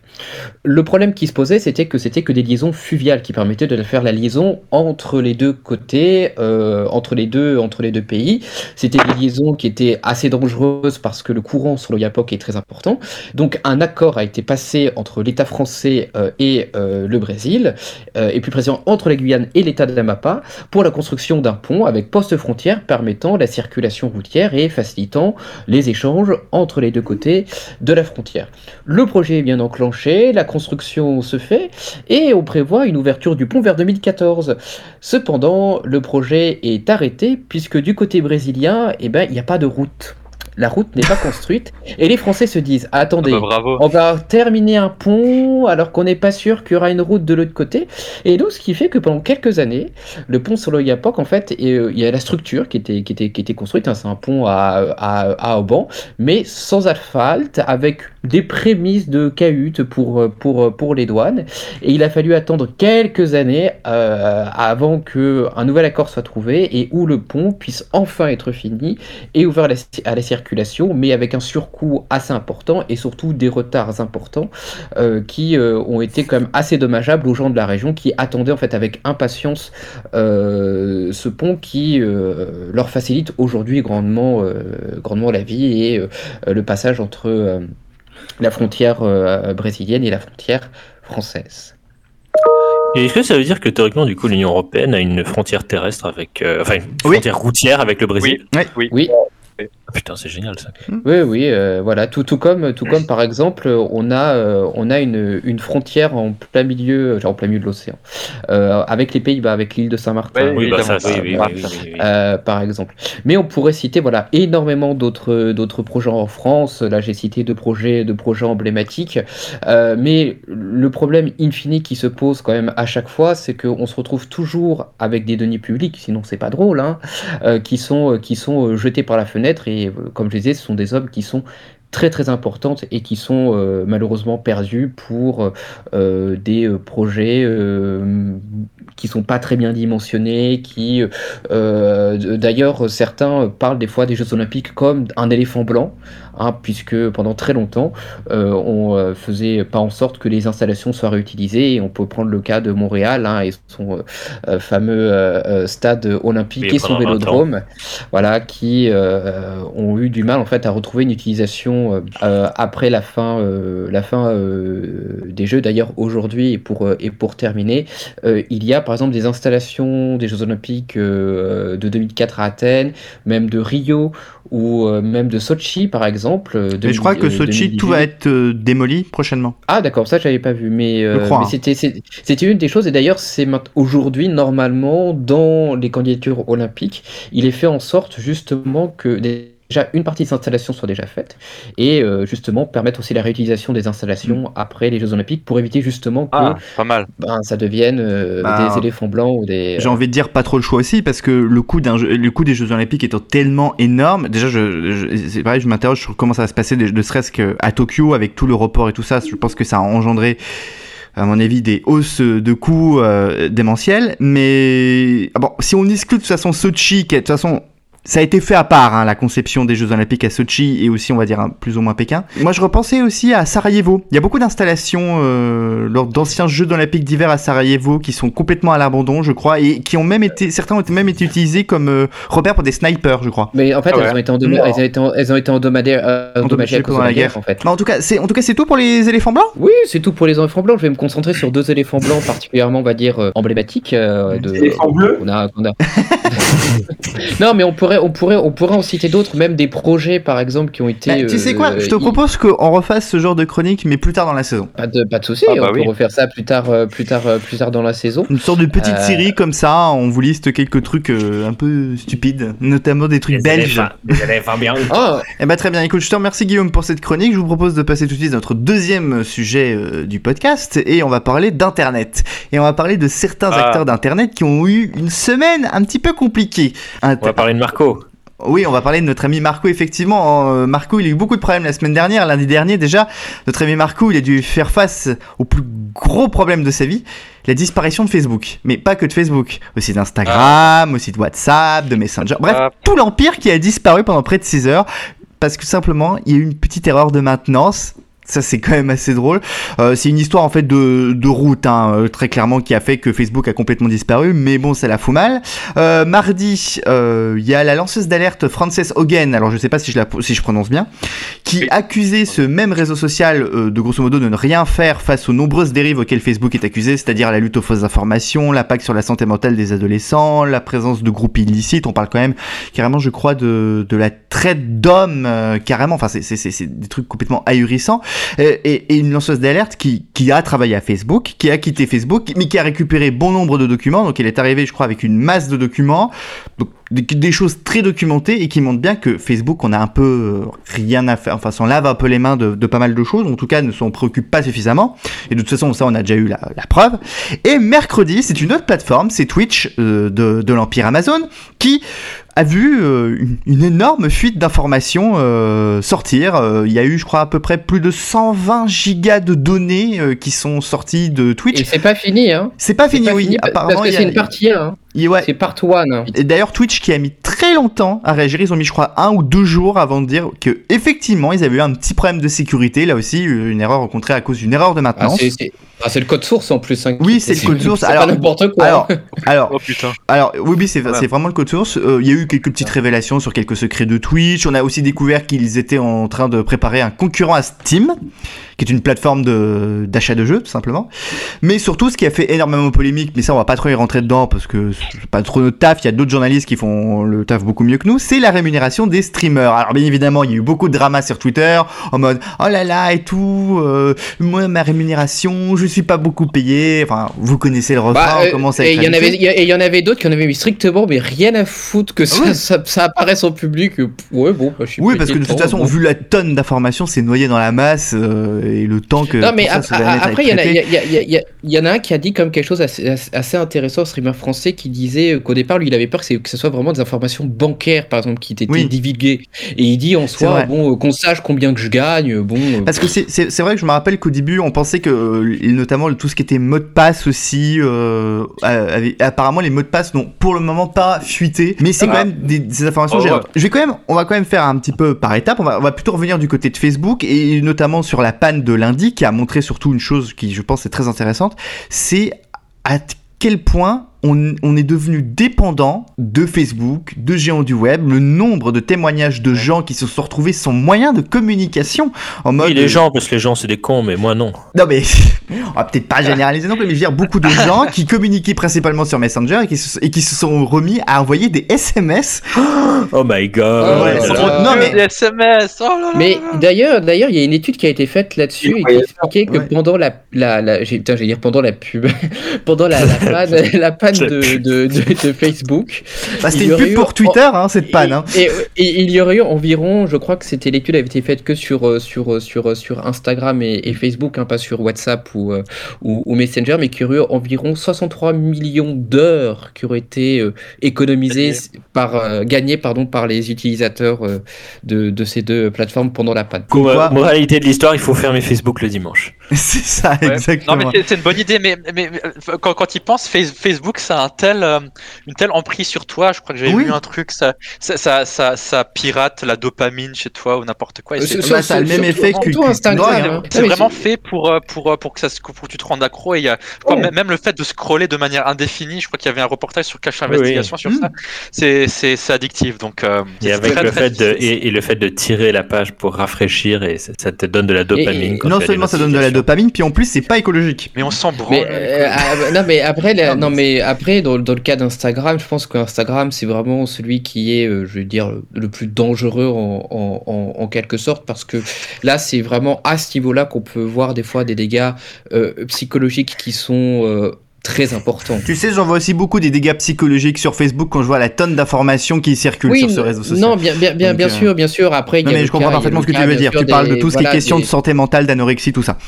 Le problème qui se posait, c'était que c'était que des liaisons fluviales qui permettaient de faire la liaison entre les deux côtés, euh, entre les deux entre les deux pays. C'était des liaisons qui étaient assez dangereuses parce que le courant sur l'Oyapock est très important. Donc un accord a été passé entre l'État français et le Brésil, et plus précisément entre la Guyane et l'État de l'Amapa, pour la construction d'un pont avec poste frontière permettant la circulation routière et facilitant les échanges entre les deux côtés de la frontière. Le projet est bien enclenché, la construction se fait, et on prévoit une ouverture du pont vers 2014. Cependant, le projet est arrêté puisque du côté brésilien, eh ben, il n'y a pas de route. La route n'est pas construite et les Français se disent attendez, Ah bah, bravo. on va terminer un pont alors qu'on n'est pas sûr qu'il y aura une route de l'autre côté. Et donc, ce qui fait que pendant quelques années, le pont sur l'Oyapock, en fait, euh, il y a la structure qui était, qui était, qui était construite. hein, c'est un pont à, à, à Auban, mais sans asphalte, avec des prémices de cahutes pour, euh, pour, pour les douanes. Et il a fallu attendre quelques années euh, avant que un nouvel accord soit trouvé et où le pont puisse enfin être fini et ouvert à la, circulation, mais avec un surcoût assez important et surtout des retards importants euh, qui euh, ont été quand même assez dommageables aux gens de la région qui attendaient en fait avec impatience euh, ce pont qui euh, leur facilite aujourd'hui grandement, euh, grandement la vie et euh, le passage entre euh, la frontière euh, brésilienne et la frontière française. Et est-ce que ça veut dire que théoriquement, du coup, l'Union européenne a une frontière terrestre avec, euh, enfin, une Oui. frontière routière avec le Brésil? Oui, Ah, Putain, c'est génial ça. Oui, oui, euh, voilà, tout, tout comme, tout comme par exemple, on a, euh, on a une, une frontière en plein milieu, genre en plein milieu de l'océan, euh, avec les Pays-Bas, avec l'île de Saint-Martin, Oui, bah ça, euh, par exemple. Mais on pourrait citer, voilà, énormément d'autres, d'autres projets en France. Là, j'ai cité deux projets, deux projets emblématiques. Euh, mais le problème infini qui se pose quand même à chaque fois, c'est qu'on se retrouve toujours avec des deniers publics, sinon c'est pas drôle, hein, euh, qui sont, qui sont euh, jetés par la fenêtre. Et euh, comme je disais, ce sont des sommes qui sont très très importantes et qui sont euh, malheureusement perdues pour euh, des projets qui sont pas très bien dimensionnés, qui d'ailleurs certains parlent des fois des Jeux Olympiques comme un éléphant blanc, hein, puisque pendant très longtemps euh, on euh, faisait pas en sorte que les installations soient réutilisées. Et on peut prendre le cas de Montréal hein, et son euh, euh, fameux euh, stade olympique et son pendant 20 ans. vélodrome, voilà, qui ont eu du mal en fait à retrouver une utilisation après la fin, la fin des Jeux. D'ailleurs aujourd'hui et pour et pour terminer, il y a par exemple des installations des Jeux Olympiques de 2004 à Athènes, même de Rio ou euh, même de Sochi par exemple. euh, Mais je crois que 2000, euh, Sochi, tout va 2018. être euh, démoli prochainement. Ah d'accord, ça j'avais pas vu, mais, euh, mais hein. c'était c'était une des choses et d'ailleurs c'est aujourd'hui normalement dans les candidatures olympiques, il est fait en sorte justement que déjà une partie des installations soit déjà faite et euh, justement permettre aussi la réutilisation des installations Mm. après les Jeux olympiques pour éviter justement que Ah, pas mal. ben, ça devienne euh, Bah, des éléphants blancs ou des J'ai envie de dire pas trop le choix aussi parce que le coût d'un jeu- le coût des Jeux Olympiques étant tellement énorme. Déjà, je, je- c'est pareil, je m'interroge sur comment ça va se passer, de- ne serait-ce qu'à Tokyo avec tout le report et tout ça. Je pense que ça a engendré à mon avis des hausses de coûts euh, démentielles. Mais ah bon, si on exclut de toute façon Sochi, qui est de toute façon ça a été fait à part, hein, la conception des Jeux Olympiques à Sochi et aussi, on va dire, plus ou moins Pékin. Moi, je repensais aussi à Sarajevo. Il y a beaucoup d'installations euh, lors d'anciens Jeux Olympiques d'hiver à Sarajevo qui sont complètement à l'abandon, je crois, et qui ont même été, certains ont même été utilisés comme euh, repères pour des snipers, je crois. Mais en fait, Ah ouais. elles, ont été Non. elles ont été, en- elles ont été endommagées, euh, endommagées à cause de la guerre, en fait. Mais en tout cas, c'est en tout cas c'est tout pour les éléphants blancs? Oui, c'est tout pour les éléphants blancs. Je vais me concentrer sur deux éléphants blancs particulièrement, on va dire, euh, emblématiques. euh, de, Éléphant bleu qu'on a, qu'on a- (laughs) non, mais on pourrait, on pourrait, on pourrait en citer d'autres, même des projets, par exemple, qui ont été. Bah, tu sais quoi euh, Je te propose qu'on refasse ce genre de chronique, mais plus tard dans la saison. Pas de, pas de souci. Ah bah on peut oui. refaire ça plus tard, euh, plus tard, euh, plus tard dans la saison. Une sorte de petite Euh. série comme ça, on vous liste quelques trucs euh, un peu stupides, notamment des trucs belges. éléphants- Des éléphants bien. (laughs) Ah, Eh ben très bien, écoute, je te remercie Guillaume pour cette chronique. Je vous propose de passer tout de suite à notre deuxième sujet euh, du podcast et on va parler d'internet. Et on va parler de certains Ah. acteurs d'internet qui ont eu une semaine un petit peu compliquée. Inter- On va parler de Marco. Oui, on va parler de notre ami Marco, effectivement. Euh, Marco, il a eu beaucoup de problèmes la semaine dernière, lundi dernier déjà. Notre ami Marco, il a dû faire face au plus gros problème de sa vie, la disparition de Facebook. Mais pas que de Facebook, aussi d'Instagram, aussi de WhatsApp, de Messenger. Bref, Ah. tout l'empire qui a disparu pendant près de 6 heures. parce que simplement, il y a eu une petite erreur de maintenance. Ça c'est quand même assez drôle. Euh, c'est une histoire en fait de, de route, hein, euh, très clairement, qui a fait que Facebook a complètement disparu. Mais bon, ça la fout mal. Euh, mardi, euh, il y a la lanceuse d'alerte Frances Hogan. Alors je sais pas si je, la, si je prononce bien, qui accusait ce même réseau social euh, de grosso modo de ne rien faire face aux nombreuses dérives auxquelles Facebook est accusé, c'est-à-dire la lutte aux fausses informations, l'impact sur la santé mentale des adolescents, la présence de groupes illicites. On parle quand même carrément, je crois, de, de la traite d'hommes, euh, carrément. Enfin, c'est des trucs complètement ahurissants. Et, et- une lanceuse d'alerte qui, a travaillé à Facebook, qui a quitté Facebook, mais qui a récupéré bon nombre de documents. Donc, elle est arrivée, je crois, avec une masse de documents. Des, choses très documentées et qui montrent bien que Facebook, on a un peu euh, rien à faire. Enfin, s'en lave un peu les mains de, pas mal de choses. En tout cas, ne s'en préoccupe pas suffisamment. Et de toute façon, ça, on a déjà eu la, preuve. Et mercredi, c'est une autre plateforme, c'est Twitch euh, de l'Empire Amazon, qui a vu euh, une, une énorme fuite d'informations euh, sortir. Euh, Il y a eu, je crois, à peu près plus de 120 gigas de données euh, qui sont sorties de Twitch. Et c'est pas fini, hein. C'est pas fini, pas oui. fini, Apparemment, parce que c'est une partie 1, hein. Ouais. c'est part 1. Et d'ailleurs, Twitch qui a mis très longtemps à réagir, ils ont mis, je crois, un ou deux jours avant de dire que effectivement, ils avaient eu un petit problème de sécurité. Là aussi, une erreur rencontrée à cause d'une erreur de Ah, maintenance. c'est c'est- ah, c'est le code source en plus. hein, Oui, c'est le code source. C'est Alors- pas n'importe quoi. alors, hein. (laughs) alors, Oh putain. Alors, oui, oui, c'est c'est vraiment le code source. Euh, Il y a eu quelques petites révélations sur quelques secrets de Twitch. On a aussi découvert qu'ils étaient en train de préparer un concurrent à Steam, qui est une plateforme de- d'achat de, jeux, tout simplement. Mais surtout, ce qui a fait énormément polémique, mais ça, on va pas trop y rentrer dedans parce que pas trop notre taf. Il y a d'autres journalistes qui font le taf beaucoup mieux que nous. C'est la rémunération des streamers. Alors, bien évidemment, il y a eu beaucoup de drama sur Twitter en mode oh là là et tout. euh, moi, ma rémunération, je suis pas beaucoup payé. Enfin, vous connaissez le refrain. Bah, on euh, commence à et il y en avait, il y en d'autres qui en avaient eu strictement mais rien à foutre que ça, Ah ouais. ça, ça apparaisse en public. euh, Ouais, bon, bah, je suis Oui, parce que de toute façon, bon. vu la tonne d'informations, c'est noyé dans la masse euh, et le temps que. Non, mais ça ap- après, il y, en a- y, y y en un qui a dit comme quelque chose assez, assez- intéressant, streamer français, qui disait qu'au départ, lui, il avait peur que, c'est- que ce soit vraiment des informations bancaires, par exemple, qui étaient Oui. divulguées. Et il dit en soi, bon, euh, qu'on sache combien que je gagne, bon. euh, Parce que c'est- c'est c'est vrai que je me rappelle qu'au début, on pensait que, euh, notamment tout ce qui était mot de passe aussi, euh, avait- apparemment les mots de passe n'ont pour le moment pas fuité, mais c'est Ah. quand même des, des informations Oh, ouais. géantes. Je vais quand même, on va quand même faire un petit peu par étapes. On va, on va plutôt revenir du côté de Facebook et notamment sur la panne de lundi qui a montré surtout une chose qui, je pense, est très intéressante, c'est à quel point on, on est devenu dépendant de Facebook, de géants du web, le nombre de témoignages de gens qui se sont retrouvés sans moyen de communication en mode Oui, les gens, parce que les gens, c'est des cons, mais moi, non. non mais (laughs) on va peut-être pas généraliser non plus, mais je veux dire beaucoup de gens qui communiquaient principalement sur Messenger et qui se, et qui se sont remis à envoyer des SMS. (gasps) Oh my god. Ah ouais, c'est- va. non mais SMS. Oh là là. Mais d'ailleurs, d'ailleurs, il y a une étude qui a été faite là-dessus et qui expliquait que Ouais. pendant la, la, la putain, dire pendant la pub, (laughs) pendant la, la (laughs) panne, la panne de, de, de, de Facebook, bah, c'était une pub eu- pour Twitter hein, cette panne. Hein. Et, et- et il y aurait eu environ, je crois que c'était l'étude avait été faite que sur euh, sur euh, sur euh, sur Instagram et, et Facebook, hein, pas sur WhatsApp ou, ou ou Messenger, mais qu'il y aurait eu environ 63 millions d'heures qui auraient été euh, économisées par euh, gagnées pardon par les utilisateurs euh, de de ces deux plateformes pendant la panne. Comme quoi- Moralité de l'histoire, il faut fermer Facebook le dimanche. (laughs) c'est ça Ouais. exactement. Non mais c'est- une bonne idée, mais, mais quand, quand il pense, Face- Ça a un tel, euh, une telle emprise sur toi. Je crois que j'avais Oui. vu un truc, ça, ça, ça, ça, ça pirate la dopamine chez toi ou n'importe quoi. Euh, c'est- bah, ça a le même effet que- Instagram. drogue, hein. C'est vraiment fait pour, euh, pour, pour, que ça, se- pour que tu te rendes accro. Et il y a, je crois Ouais. même- le fait de scroller de manière indéfinie, je crois qu'il y avait un reportage sur Cache Investigation sur ça. C'est- C'est c'est addictif. Donc, euh, Et c'est avec très, le très fait de, difficile. et, et le fait de tirer la page pour rafraîchir et ça, te donne de la dopamine. et- quand non seulement ça donne de la dopamine, puis en plus c'est pas écologique. Mais on s'en branle. Mais, euh, ah, non mais après la- non mais après dans, dans le cas d'Instagram je pense qu'Instagram c'est vraiment celui qui est euh, je veux dire le, le plus dangereux en, en, en, en quelque sorte parce que là c'est vraiment à ce niveau là qu'on peut voir des fois des dégâts euh, psychologiques qui sont euh, très importants. Tu sais, j'en vois aussi beaucoup des dégâts psychologiques sur Facebook quand je vois la tonne d'informations qui circulent sur ce réseau social. non bien bien bien, Donc, bien euh, sûr bien sûr après il Non y a mais je comprends cas- parfaitement ce que tu veux dire. Tu parles de tout ce qui est question des- de santé mentale, d'anorexie, tout ça.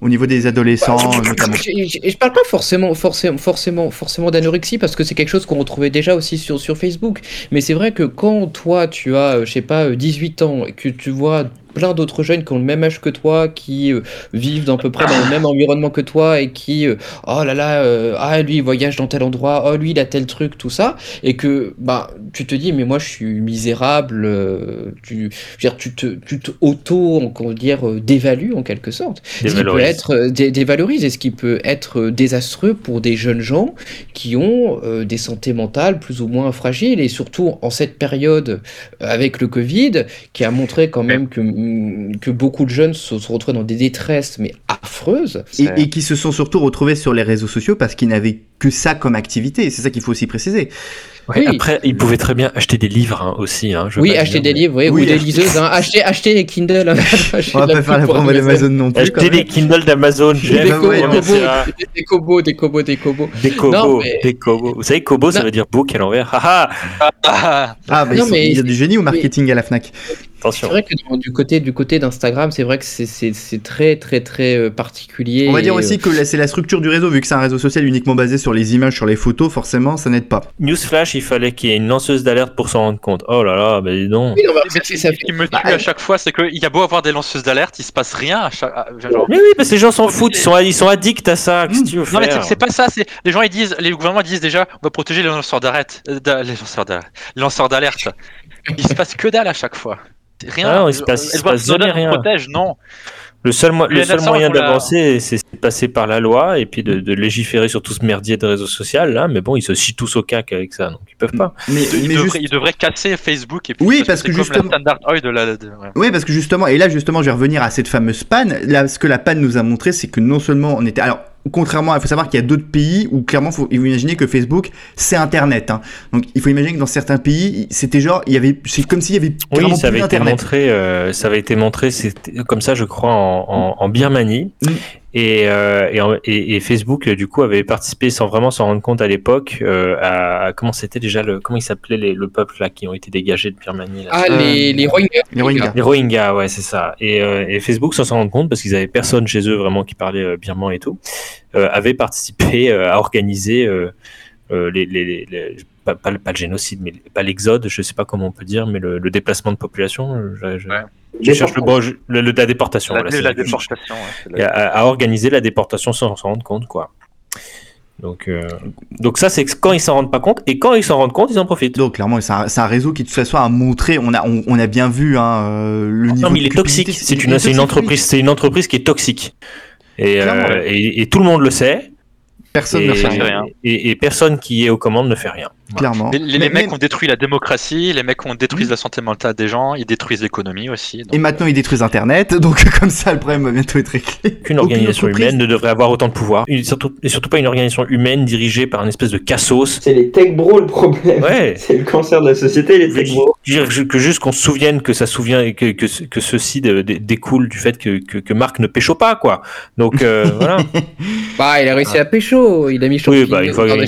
Au niveau des adolescents, notamment. Je, je- je parle pas forcément, forcément, forcément, forcément d'anorexie parce que c'est quelque chose qu'on retrouvait déjà aussi sur, sur Facebook. Mais c'est vrai que quand toi tu as, euh, je sais pas, euh, 18 ans et que tu vois plein d'autres jeunes qui ont le même âge que toi, qui euh, vivent à peu près dans le même environnement que toi et qui, euh, oh là là, euh, ah lui il voyage dans tel endroit, oh lui il a tel truc, tout ça, et que bah tu te dis mais moi je suis misérable, tu, je veux dire, tu te, tu te auto, on va dire, dévalues en quelque sorte. Ce qui peut être dé- dévalorise et ce qui peut être désastreux pour des jeunes gens qui ont des santé mentales plus ou moins fragiles. Et surtout en cette période avec le Covid qui a montré quand même que, que beaucoup de jeunes se sont retrouvés dans des détresses mais affreuses. Et, et qui se sont surtout retrouvés sur les réseaux sociaux parce qu'ils n'avaient que ça comme activité. C'est ça qu'il faut aussi préciser. Ouais, Oui. Après, ils pouvaient très bien acheter des livres hein, aussi. Hein, je Oui, acheter dire, des mais- livres, oui, Oui, ou des acheter- liseuses, hein. acheter, acheter les Kindle. hein. (laughs) Fais On va pas faire la promo d'Amazon non plus. Acheter des Kindle d'Amazon. Des cobos, ouais, des dira. cobos, des cobos, des cobos, des cobos. Des Non, cobos, mais- des cobos. Vous savez, kobo, ça veut dire book à l'envers. Ah, Ah, bah, Non, ils sont- mais- il y a du génie au marketing à la Fnac. C'est Attention. vrai que dans- du côté du côté d'Instagram, c'est vrai que c'est- c'est c'est très très très euh, particulier. On va dire aussi euh, que la- c'est la structure du réseau, vu que c'est un réseau social uniquement basé sur les images, sur les photos, forcément, ça n'aide pas. Newsflash, il fallait qu'il y ait une lanceuse d'alerte pour s'en rendre compte. Oh là là, bah dis donc. oui, non, bah, mais ça, qui me tue Bah, à chaque fois, c'est qu'il y a beau avoir des lanceuses d'alerte, il se passe rien à chaque. genre- Mais oui, parce que les gens s'en foutent, ils sont, ils sont addicts à ça. Qu'est-ce que tu veux Non mais faire c'est- c'est pas ça, c'est les gens ils disent, les gouvernements disent déjà, on va protéger les lanceurs d'alerte, euh, les lanceurs d'alerte, les lanceurs d'alerte. Il se passe que dalle à chaque fois. Rien. Ah non, il se passe- il se passe jamais rien. protège, non. Le seul, mo- le Les seul nations moyen la- d'avancer, c'est de passer par la loi et puis de, de légiférer sur tout ce merdier de réseau social là. Mais bon, ils se chient tous au cac avec ça, donc ils peuvent pas. Mais, Ils, mais devraient, juste- ils devraient casser Facebook et puis Oui, parce que comme justement- la Standard Oil de la. de- ouais. Oui, parce que justement, et là justement, je vais revenir à cette fameuse panne. Là, ce que la panne nous a montré, c'est que non seulement on était, alors contrairement, il faut savoir qu'il y a d'autres pays où clairement, faut, il faut imaginer que Facebook, c'est Internet. Hein. Donc, il faut imaginer que dans certains pays, c'était genre, il y avait, c'est comme s'il y avait Oui, ça avait été montré. euh, ça avait été montré. C'était comme ça, je crois, en, en, en Birmanie. Mm. Et, euh, et, Facebook, euh, du coup, avait participé sans vraiment s'en rendre compte à l'époque euh, à, à- comment c'était déjà le comment il s'appelait les- le peuple là qui ont été dégagés de Birmanie. Là. Ah, Euh, les, les Rohingyas. Les Rohingyas. Les Rohingyas, ouais, c'est ça. Et, euh, et Facebook, sans s'en rendre compte, parce qu'ils avaient personne chez eux vraiment qui parlait euh, birman et tout, euh, avait participé euh, à organiser euh, euh, les, les, les- les- pas, pas le- pas le génocide, mais pas l'exode, je sais pas comment on peut dire, mais le, le déplacement de population. Je, je- Ouais. Je cherche le, bon, je- le- le- la déportation. La, voilà, la déportation. ouais, c'est Et la- à, à organiser la déportation sans s'en rendre compte, quoi. Donc, euh, donc ça, c'est quand ils s'en rendent pas compte, et quand ils s'en rendent compte, ils en profitent. Donc clairement, c'est un, réseau qui de toute façon a montré, on a, on, on a bien vu hein, euh, le niveau. Non, mais il est toxique. C'est une, entreprise, c'est une entreprise qui est toxique. Et, euh, et, et tout le monde le sait. Personne et, ne fait rien. Et, et personne qui est aux commandes ne fait rien. Voilà. Clairement. Les, les- les Mais- mecs mais- ont détruit la démocratie, les mecs ont détruit la santé mentale des gens, ils détruisent l'économie aussi. donc- Et maintenant, ils détruisent Internet, (laughs) donc comme ça, le problème va bientôt être réglé. Aucune organisation humaine ne devrait avoir autant de pouvoir. Et surtout, et surtout pas une organisation humaine dirigée par une espèce de cassos. C'est les tech bros le problème. Ouais. (laughs) C'est le cancer de la société, les tech bros. Je que juste qu'on se souvienne que ça souvient et que, que, que ceci de- de- découle du fait que, que, que Marc ne pécho pas, quoi. Donc euh, voilà. (laughs) Bah, il a réussi à pécho. Il a mis Oui, Champion- bah, une fois- une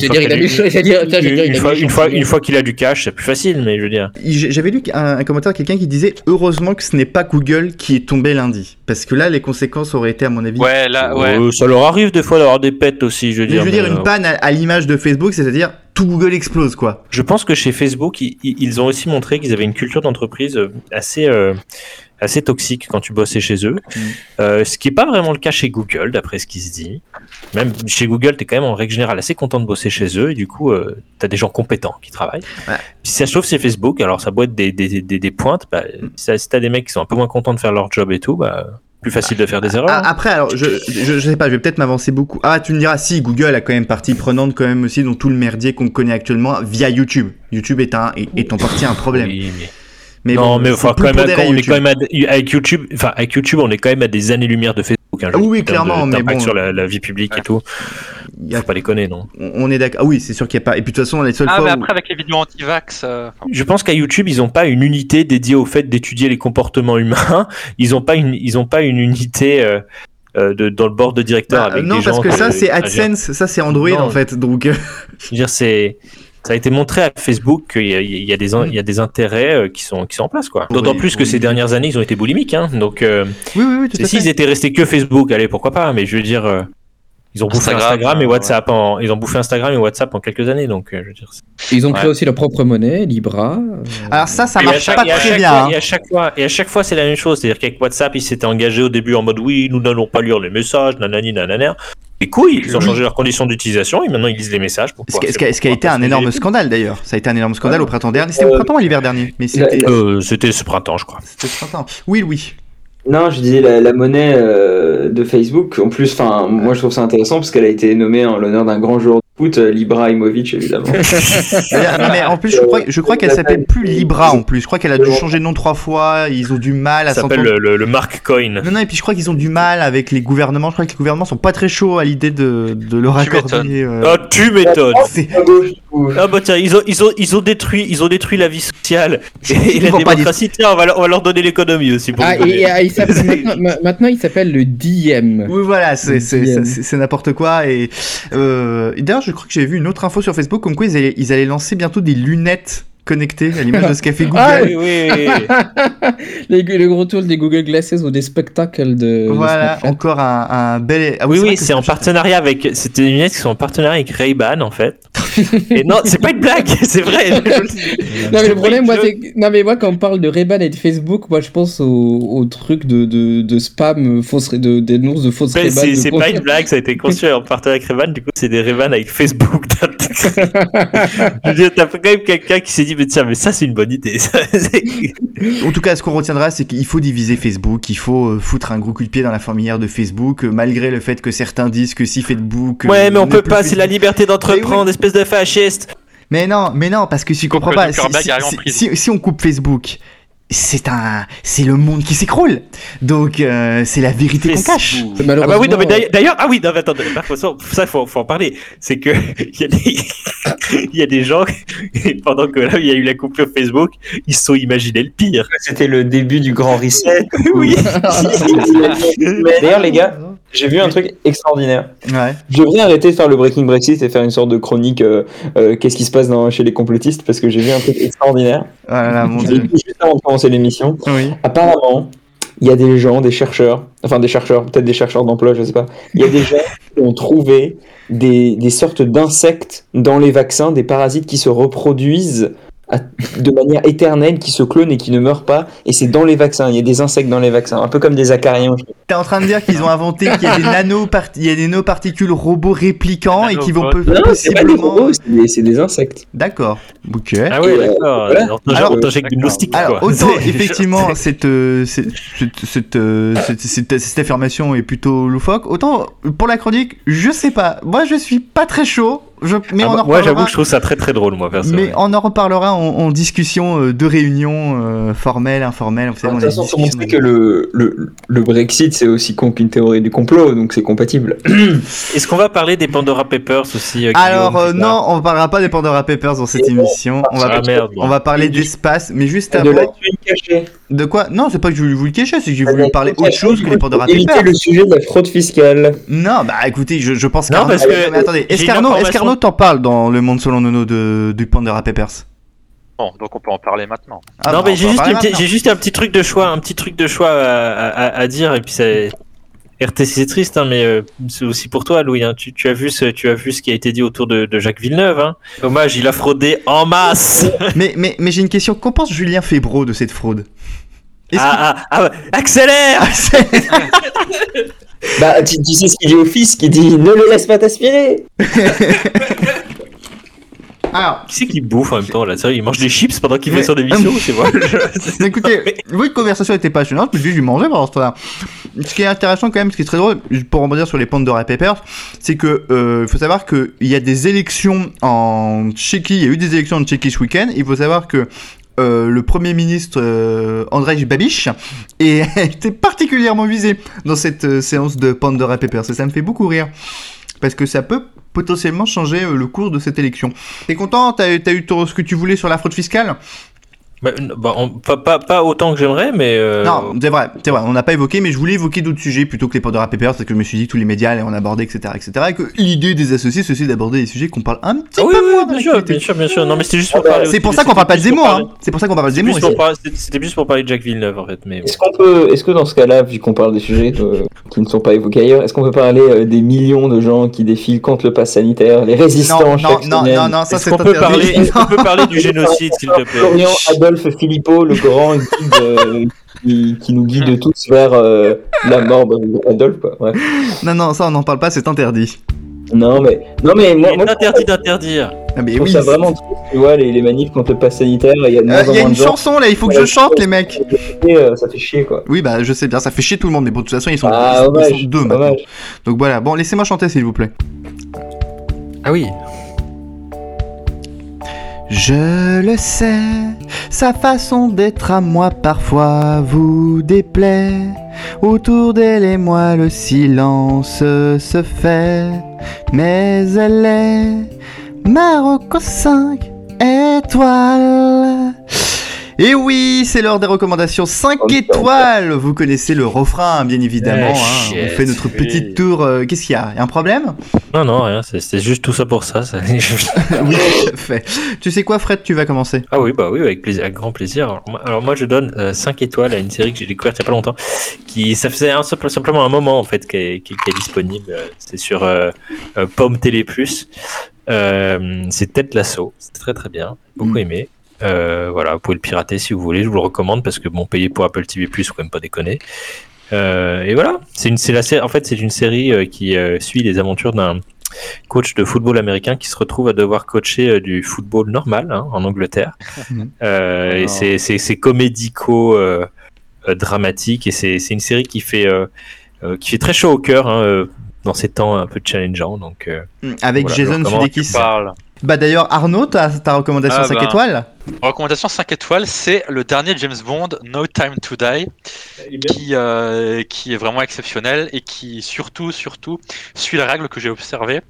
qu'il a- du cash, c'est plus facile, mais je veux dire. J'avais lu un, un commentaire de quelqu'un qui disait heureusement que ce n'est pas Google qui est tombé lundi, parce que là, les conséquences auraient été, à mon avis. Ouais, là, ouais. Euh, ça leur arrive des fois d'avoir des pets aussi, je veux Mais dire. je veux dire, mais, une euh, panne à, à l'image de Facebook, c'est-à-dire tout Google explose, quoi. Je pense que chez Facebook, ils, ils ont aussi montré qu'ils avaient une culture d'entreprise euh, assez, euh, assez toxique quand tu bossais chez eux. Mm. Euh, ce qui n'est pas vraiment le cas chez Google, d'après ce qui se dit. Même chez Google, tu es quand même en règle générale assez content de bosser chez eux et du coup, tu as des gens compétents qui travaillent. Ouais. Si ça se trouve, c'est Facebook, alors ça être des, des, des, des pointes. Bah, si tu as des mecs qui sont un peu moins contents de faire leur job et tout, bah, plus facile de faire des erreurs. Ah, après, alors, je, je, je sais pas, je vais peut-être m'avancer beaucoup. Ah, tu me diras, si, Google a quand même partie prenante, quand même aussi, dans tout le merdier qu'on connaît actuellement via YouTube. YouTube est, un, est, est en partie un problème. Oui, mais- Mais non, bon, mais enfin, quand même, on est YouTube. quand même à- avec YouTube, enfin avec YouTube, on est quand même à des années-lumière de Facebook. Hein, Ah oui, clairement, de- mais bon. sur la, la vie publique et tout. Il y a- Faut pas déconner, non. on est d'accord. Ah oui, c'est sûr qu'il n'y a pas. Et puis de toute façon, les seules Ah, fois mais où- après, avec les vidéos anti-vax. euh, Je pense qu'à YouTube, ils ont pas une unité dédiée au fait d'étudier les comportements humains. (laughs) Ils ont pas une, ils ont pas une unité euh, euh, de, dans le board de directeur Bah, avec non, des parce gens que ça, c'est AdSense, ça, c'est Android, Non. en fait. Donc, Je veux dire, c'est, ça a été montré à Facebook qu'il y a, il y a des, in- il y a des intérêts euh, qui sont, qui sont en place, quoi. D'autant Oui, plus que oui. ces dernières années, ils ont été boulimiques, hein. Donc, euh, oui, oui, oui, tout et à s'ils étaient restés que Facebook, allez, pourquoi pas. Mais je veux dire, euh, Ils ont bouffé Instagram, Instagram, et WhatsApp en, ils ont bouffé Instagram et WhatsApp en quelques années, donc euh, je veux dire. c'est- Ils ont créé Ouais. aussi leur propre monnaie, Libra. euh, Alors ça, ça marche chaque- pas très chaque bien. hein. Et à chaque fois, et à chaque fois, c'est la même chose. C'est-à-dire qu'avec WhatsApp, ils s'étaient engagés au début en mode oui, nous n'allons pas lire les messages, nanani, nanana. Et couilles, ils ont changé leurs conditions d'utilisation et maintenant ils lisent les messages pour Ce qui, ce a, ce été un énorme scandale d'ailleurs. Ça a été un énorme scandale au printemps dernier. C'était au Euh, printemps ou l'hiver dernier? Mais c'était Euh, C'était ce printemps, je crois. c'était au printemps. Oui, oui. Non, je disais la, la monnaie euh, de Facebook. En plus, enfin, moi je trouve ça intéressant parce qu'elle a été nommée en l'honneur d'un grand joueur foot, euh, Libra Imovic évidemment. (laughs) Non, mais en plus, je crois, je crois qu'elle s'appelle plus Libra en plus. Je crois qu'elle a dû changer de nom trois fois. Ils ont du mal à s'appelle le, le, le Mark Coin. Non, non, et puis je crois qu'ils ont du mal avec les gouvernements. Je crois que les gouvernements sont pas très chauds à l'idée de, de leur Tu accorder. euh, Ah, tu m'étonnes. Ah bah tiens, ils ont, ils ont, ils ont détruit, ils ont détruit la vie sociale (laughs) et, la vont pas démocratie. Tiens, on va, leur- on va leur donner l'économie aussi. Pour Ah, et, et- il s'appelle- maintenant, ma- maintenant, il s'appelle le DM. Oui, voilà, c'est n'importe quoi. Et, euh, et d'ailleurs, je crois que j'avais vu une autre info sur Facebook comme quoi ils allaient, ils allaient lancer bientôt des lunettes connectées à l'image de ce qu'a fait (laughs) Google. Ah, oui, oui, oui. (laughs) Les- le gros tour des Google Glasses ou des spectacles de. Voilà, encore un, un bel. Ah oui, oui, c'est en partenariat avec. C'était des lunettes qui sont en partenariat avec Ray-Ban en fait. Et non, c'est pas une blague, (laughs) c'est vrai. Non mais le problème, moi, c'est non mais moi quand on parle de Ray-Ban et de Facebook, moi je pense au, au truc de, de, de spam euh, fausse de de fausses Ray-Ban. c'est pas une blague, ça a été conçu en partenariat avec Ray-Ban. Du coup, c'est des Ray-Ban avec Facebook. (laughs) Je veux dire, t'as quand même quelqu'un qui s'est dit, mais tiens, mais ça, c'est une bonne idée. En tout cas, ce qu'on retiendra, c'est qu'il faut diviser Facebook, il faut euh, foutre un gros coup de pied dans la fourmilière de Facebook, euh, malgré le fait que certains disent que si Facebook. euh, ouais, mais on peut pas, c'est la liberté d'entreprendre, espèce de fasciste. Mais non, mais non, parce que si tu comprends que pas, si, Zuckerberg si- arrive en si- prison. si- si on coupe Facebook, c'est un, c'est le monde qui s'écroule. Donc euh, c'est la vérité qu'on cache. Facebook. Ah bah oui, non, mais d'ailleurs- ah oui, non, mais attends, par contre, ça, ça, faut, faut en parler. C'est que (laughs) il y a des, (laughs) il y a des gens, et pendant que là, il y a eu la coupure Facebook, ils se sont imaginés le pire. C'était le début du grand reset. (laughs) Oui. D'ailleurs, les gars, j'ai vu un truc extraordinaire. Ouais. Je devrais arrêter de faire le Breaking Brexit et faire une sorte de chronique euh, euh, qu'est-ce qui se passe dans, chez les complotistes parce que j'ai vu un truc extraordinaire. Oh là là, mon dieu. juste avant de commencer l'émission. Oui. Apparemment, il y a des gens, des chercheurs, enfin des chercheurs, peut-être des chercheurs d'emploi, je sais pas. Il y a des gens qui ont trouvé des, des sortes d'insectes dans les vaccins, des parasites qui se reproduisent de manière éternelle, qui se clonent et qui ne meurent pas. Et c'est dans les vaccins. Il y a des insectes dans les vaccins, un peu comme des acariens. T'es en train de dire qu'ils ont inventé qu'il y a des (laughs) nanopart- il y a des nanoparticules robots réplicants et qui vont Non, c'est pas des possiblement. robots, c'est des, insectes. D'accord. Ok. Ah oui, euh, d'accord. voilà. Alors, des moustiques, autant effectivement (laughs) cette, euh, cette, cette, cette, euh, cette- cette- cette affirmation est plutôt loufoque, autant pour la chronique, je sais pas. Moi je suis pas très chaud, je, mais Ah on bah, en moi, j'avoue que je trouve ça très très drôle, moi, perso. Mais on en reparlera en, en discussion euh, de réunion euh, formelle, informelle. Vous De savez, on toute a façon, discussion sait que le, le, le Brexit, c'est aussi con qu'une théorie du complot, donc c'est compatible. (clears throat) Est-ce qu'on va parler des Pandora Papers aussi euh, Alors euh, non, on parlera pas des Pandora Papers dans cette Et émission. On va, Ah merde. on va parler d'espace, mais juste de la avant. cachée. De quoi? Non, c'est pas que je voulais vous le cacher, c'est que j'ai Ah, voulu parler autre chose que les Pandora pour Éviter Papers. le sujet de la fraude fiscale. Non, bah écoutez, je, je pense Non, qu'Arnaud- parce que mais attendez, Escarno, t'en parle dans le monde selon Nono de, du Pandora Papers? Bon, donc on peut en parler maintenant. Ah, non, bah, mais j'ai juste, juste un petit truc de choix, un petit truc de choix à, à- à dire, et puis c'est RTC c'est triste, hein, mais euh, c'est aussi pour toi, Louis. hein. Tu, tu as vu ce, tu as vu ce qui a été dit autour de, de Jacques Villeneuve. Hein. Dommage, il a fraudé en masse. Mais, mais, mais j'ai une question. Qu'en pense Julien Febro de cette fraude? Ah, ah, ah, accélère (laughs) Bah, tu, tu sais ce qu'il dit au fils, qui dit ne le laisse pas t'aspirer. (laughs) Alors, Qui c'est qui bouffe en même temps là? Sérieux, il mange des chips pendant qu'il fait son émission, c'est vrai. Je- (laughs) écoutez, votre conversation était passionnante, mais j'ai dû manger pendant ce temps-là. Ce qui est intéressant quand même, ce qui est très drôle, pour rebondir sur les Pandora Papers, c'est que euh, il faut savoir qu'il y a des élections en Tchéquie, il y a eu des élections en Tchéquie ce week-end. Il faut savoir que euh, le Premier ministre euh, Andrzej Babiš et (laughs) particulièrement visé dans cette euh, séance de Pandora Papers. Et ça me fait beaucoup rire. Parce que ça peut potentiellement changer euh, le cours de cette élection. T'es content? T'as as eu ton- ce que tu voulais sur la fraude fiscale? Bah, bah, on- pas, pas, pas autant que j'aimerais, mais. euh, Non, c'est vrai, c'est vrai, on n'a pas évoqué, mais je voulais évoquer d'autres sujets plutôt que les Pandora Papers, parce que je me suis dit que tous les médias allaient en aborder, etc., etc., et que l'idée des associés, c'est aussi d'aborder des sujets qu'on parle un petit Ah oui, peu oui, moins bien sûr, bien sûr, bien sûr. Non, mais c'était juste pour parler. C'est pour ça qu'on parle pas de Zemmour, hein. C'est pour ça qu'on parle pas de c'était Zemmour plus pour ici. parler- C'était plus pour parler de Jacques Villeneuve, en fait. Mais. Est-ce qu'on peut, est-ce que dans ce cas-là, vu qu'on parle des sujets euh, qui ne sont pas évoqués ailleurs, est-ce qu'on peut parler euh, des millions de gens qui défilent contre le pass sanitaire, les résistants Non, non, non, semaine? non, non, ça Est-ce c'est qu'on peut parler, interdit. est-ce qu'on peut (laughs) parler du génocide, s'il te plaît? Florian Adolphe Philippot, le grand guide euh, qui, qui nous guide tous vers euh, la mort d'Adolphe, quoi. Ouais. Non, non, ça on n'en parle pas, c'est interdit. Non, mais, non, mais moi, moi est interdit d'interdire. Ah, mais oui. ça vraiment triste, tu vois, les, les manifs contre le pass sanitaire, il y a de Euh, y a une de chanson là, il faut que je chante, les mecs. Euh, ça fait chier, quoi. Oui, bah je sais bien, ça fait chier tout le monde, mais bon, de toute façon, ils sont, Ah, ils sont hommage, deux maintenant. Donc voilà, bon, laissez-moi chanter s'il vous plaît. Ah oui. Je le sais, sa façon d'être à moi parfois vous déplaît. Autour d'elle et moi le silence se fait, mais elle est Marocco 5 étoiles. Et oui, c'est l'heure des recommandations 5 Oh, étoiles. Vous connaissez le refrain, bien évidemment. Ah, hein. On fait notre oui. petit tour. euh, Qu'est-ce qu'il y a? Y a un problème? Non, non, rien. c'est- C'était juste tout ça pour ça. ça- (laughs) Oui, tout à fait. Tu sais quoi, Fred Tu vas commencer. Ah oui, bah oui, avec, plaisir, avec grand plaisir. Alors moi, alors moi, je donne 5 étoiles à une série que j'ai découverte il y a pas longtemps, qui ça faisait un, simplement un moment en fait qu'elle qui, qui est disponible. Euh, C'est sur euh, euh, Pomme Télé Plus. Euh, c'est Tête Lasso. C'est très très bien. Beaucoup Mm. aimé. Euh, voilà, vous pouvez le pirater si vous voulez. Je vous le recommande parce que bon, payer pour Apple TV Plus, faut quand même pas déconner. Euh, et voilà, c'est une, c'est la sé- en fait, c'est une série euh, qui euh, suit les aventures d'un coach de football américain qui se retrouve à devoir coacher euh, du football normal hein, en Angleterre. (laughs) Euh, et c'est c'est c'est comédico euh, euh, dramatique et c'est c'est une série qui fait euh, euh, qui fait très chaud au cœur hein, euh, dans ces temps un peu challengeants. Donc euh, Avec Voilà, Jason. Sudeikis. Bah d'ailleurs, Arnaud, ta, ta recommandation Ah 5 bah. étoiles Recommandation 5 étoiles, c'est le dernier James Bond, No Time to Die, qui, euh, qui est vraiment exceptionnel et qui surtout, surtout, suit la règle que j'ai observée.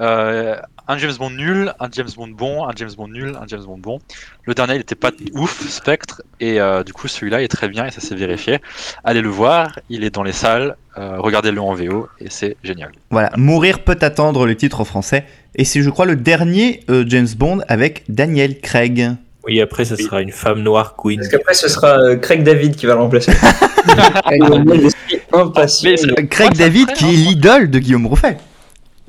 Euh, un James Bond nul, un James Bond bon, un James Bond nul, un James Bond bon. Le dernier, il n'était pas ouf, Spectre, et euh, du coup, celui-là est très bien et ça s'est vérifié. Allez le voir, il est dans les salles, euh, regardez-le en VO et c'est génial. Voilà, Mourir peut attendre le titre en français. Et c'est, je crois, le dernier euh, James Bond avec Daniel Craig. oui, après, ce sera une femme noire queen. Parce qu'après, ce sera euh, Craig David qui va le remplacer. (laughs) Craig ça David, qui est l'idole de Guillaume Rouffet.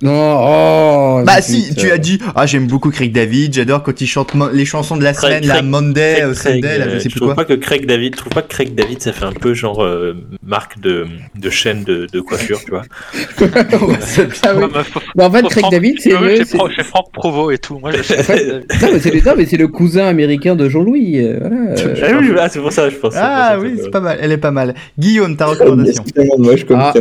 Non, oh bah si, tu euh, as dit, ah j'aime beaucoup Craig David, j'adore quand il chante les chansons de la Craig- semaine, la Monday, Craig- euh, Sunday, Craig, là, euh, je sais je plus trouve quoi. pas que Craig David, je trouve pas que Craig David, ça fait un peu genre euh, marque de, de chaîne de, de coiffure, tu vois? (laughs) Ah oui. Ouais, mais Bah, en fait, Craig Franck- David, c'est Ouais, le- c'est- Franck- Provo et tout. Moi, je En (laughs) fait, non, mais c'est le, non, mais c'est le cousin américain de Jean-Louis. euh, voilà, euh. (laughs) Ah oui, ah, c'est pour ça, je pense. Ah ça oui, c'est pas mal, elle est pas mal. Guillaume, ta recommandation C'est tellement moche comme Ah.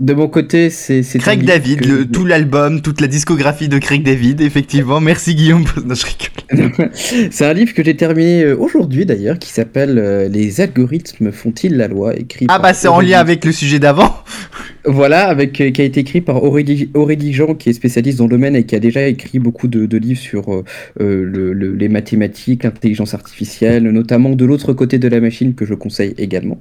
De mon côté, c'est Craig David, que- le- tout l'album, toute la discographie de Craig David, effectivement. Merci Guillaume. (laughs) Rigole. C'est un livre que j'ai terminé euh, aujourd'hui d'ailleurs, qui s'appelle euh, Les algorithmes font-ils la loi écrit Ah bah c'est en lien avec le sujet d'avant. Voilà, avec euh, qui a été écrit par Aurélie, Aurélie Jean, qui est spécialiste dans le domaine et qui a déjà écrit beaucoup de, de livres sur euh, le- le- les mathématiques, l'intelligence artificielle, notamment de l'autre côté de la machine que je conseille également,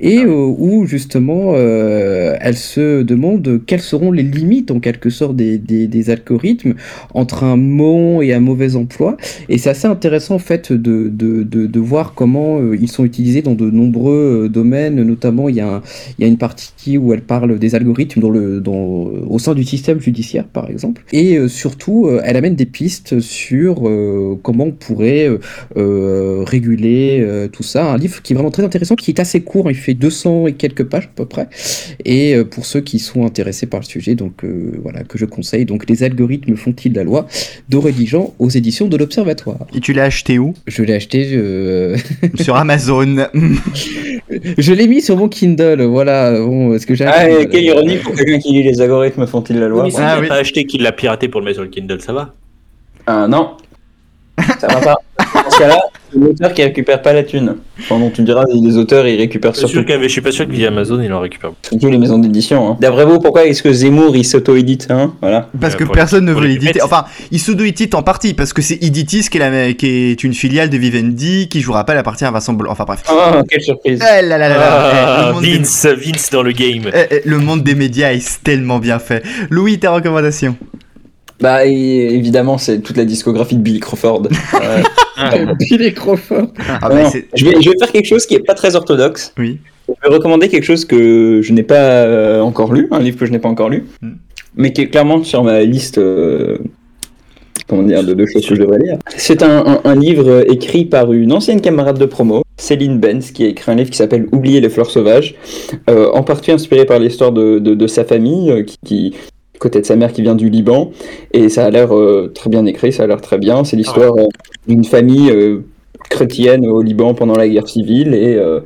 et euh, où justement euh, elle se demande quelles seront les limites en quelque sorte des, des, algorithmes entre un bon et un mauvais emploi. Et c'est assez intéressant en fait de, de, de, voir comment euh, ils sont utilisés dans de nombreux euh, domaines, notamment il y, a un- il y a une partie où elle parle des algorithmes dans le, dans, au sein du système judiciaire par exemple. Et euh, surtout, elle amène des pistes sur comment on pourrait réguler tout ça. Un livre qui est vraiment très intéressant, qui est assez court, il fait 200 et quelques pages à peu près. Et euh, pour ceux qui sont intéressés par le sujet, donc euh, voilà, que je conseille. Donc les algorithmes font-ils la loi d'Aurélie Jean aux éditions de l'Observatoire? Et tu l'as acheté où? Je l'ai acheté, euh, Sur Amazon. (laughs) je l'ai mis sur mon Kindle, voilà. Bon, est-ce que j'ai Ah, quelle ironie pour quelqu'un qui lit les algorithmes font-ils la loi? Mais si Ah il oui. pas acheté qu'il l'a piraté pour le mettre sur le Kindle, ça va? Ah non, (laughs) ça va pas. Dans ce cas-là, c'est l'auteur qui récupère pas la thune. Pendant tu me diras, les auteurs ils récupèrent surtout, sûr je suis pas sûr que via Amazon il en récupère. surtout les maisons d'édition. Hein. D'après vous, pourquoi est-ce que Zemmour il s'auto-édite hein? Voilà. Parce que personne ne veut l'éditer. Enfin, il pseudo-édite en partie parce que c'est Editis qui est, la, qui est une filiale de Vivendi qui, je vous rappelle, appartient à Vincent Blanc. Enfin bref. Ah, quelle surprise. Eh là là là là. Eh, Ah, des... Vince, Vince dans le game. eh, eh, le monde des médias est tellement bien fait. Louis, ta recommandation Bah, évidemment, c'est toute la discographie de Billy Crawford. (laughs) Euh, Billy Crawford. Ah non, bah, je, vais, je vais faire quelque chose qui est pas très orthodoxe. Oui. Je vais recommander quelque chose que je n'ai pas euh, encore lu, un livre que je n'ai pas encore lu, Hmm. mais qui est clairement sur ma liste euh, comment dire, de, choses que je devrais lire. C'est un, un- un livre écrit par une ancienne camarade de promo, Céline Benz, qui a écrit un livre qui s'appelle Oublier les fleurs sauvages, euh, en partie inspiré par l'histoire de, de- de sa famille, euh, qui, qui- côté de sa mère qui vient du Liban, et ça a l'air euh, très bien écrit, ça a l'air très bien. C'est l'histoire euh, d'une famille euh, chrétienne au Liban pendant la guerre civile et euh,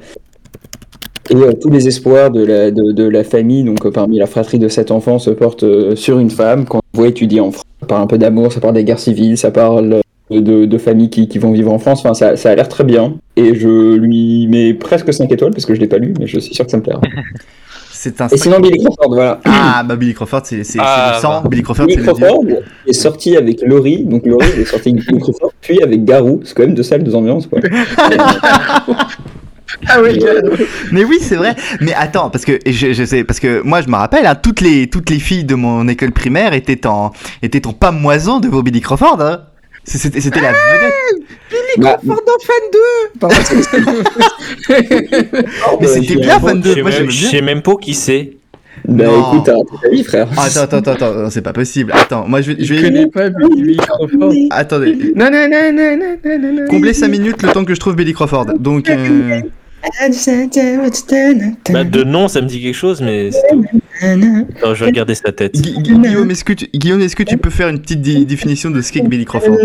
et euh, tous les espoirs de la, de, de la famille, donc parmi la fratrie de cet enfant, se portent sur une femme qu'on voit étudier en France. Ça parle un peu d'amour, ça parle des guerres civiles, ça parle de, de familles qui, qui vont vivre en France. Enfin, ça, ça a l'air très bien. Et je lui mets presque 5 étoiles parce que je l'ai pas lu, mais je suis sûr que ça me plaira. (laughs) c'est un. Et sinon, Billy Crawford, voilà. Ah bah Billy Crawford, c'est c'est- Ah, le sang. bah. Billy Crawford, Billy c'est le dieu. Crawford est sorti avec Laurie, donc Laurie est sorti avec Billy Crawford, puis avec Garou. C'est quand même deux salles, deux ambiances, quoi. Ah oui, Mais oui, c'est vrai. Mais attends, parce que je, je sais, parce que moi je me rappelle, hein, toutes les toutes les filles de mon école primaire étaient en étaient en pamoison devant Billy Crawford. Hein. C'était la vedette. Bah, Pardon. (laughs) Mais c'était bien fan Je 2. sais Moi même- j'aimais je bien. sais même pas qui c'est. bah Non. écoute, t'as raté ta vie, frère. Attends, attends, attends, attends, c'est pas possible. Attends, moi je vais, je Je vais... connais pas Billy Crawford. Attendez, Non, non, non, non, non, non, non, non. combler 5 minutes le temps que je trouve Billy Crawford. Donc, euh, Bah, de nom, ça me dit quelque chose, mais. c'est tout. Attends, je vais regarder sa tête. Gui- Gui- Guillaume, est-ce que, tu... Guillaume, est-ce que tu peux faire une petite dé- définition de ce qu'est que Billy Crawford?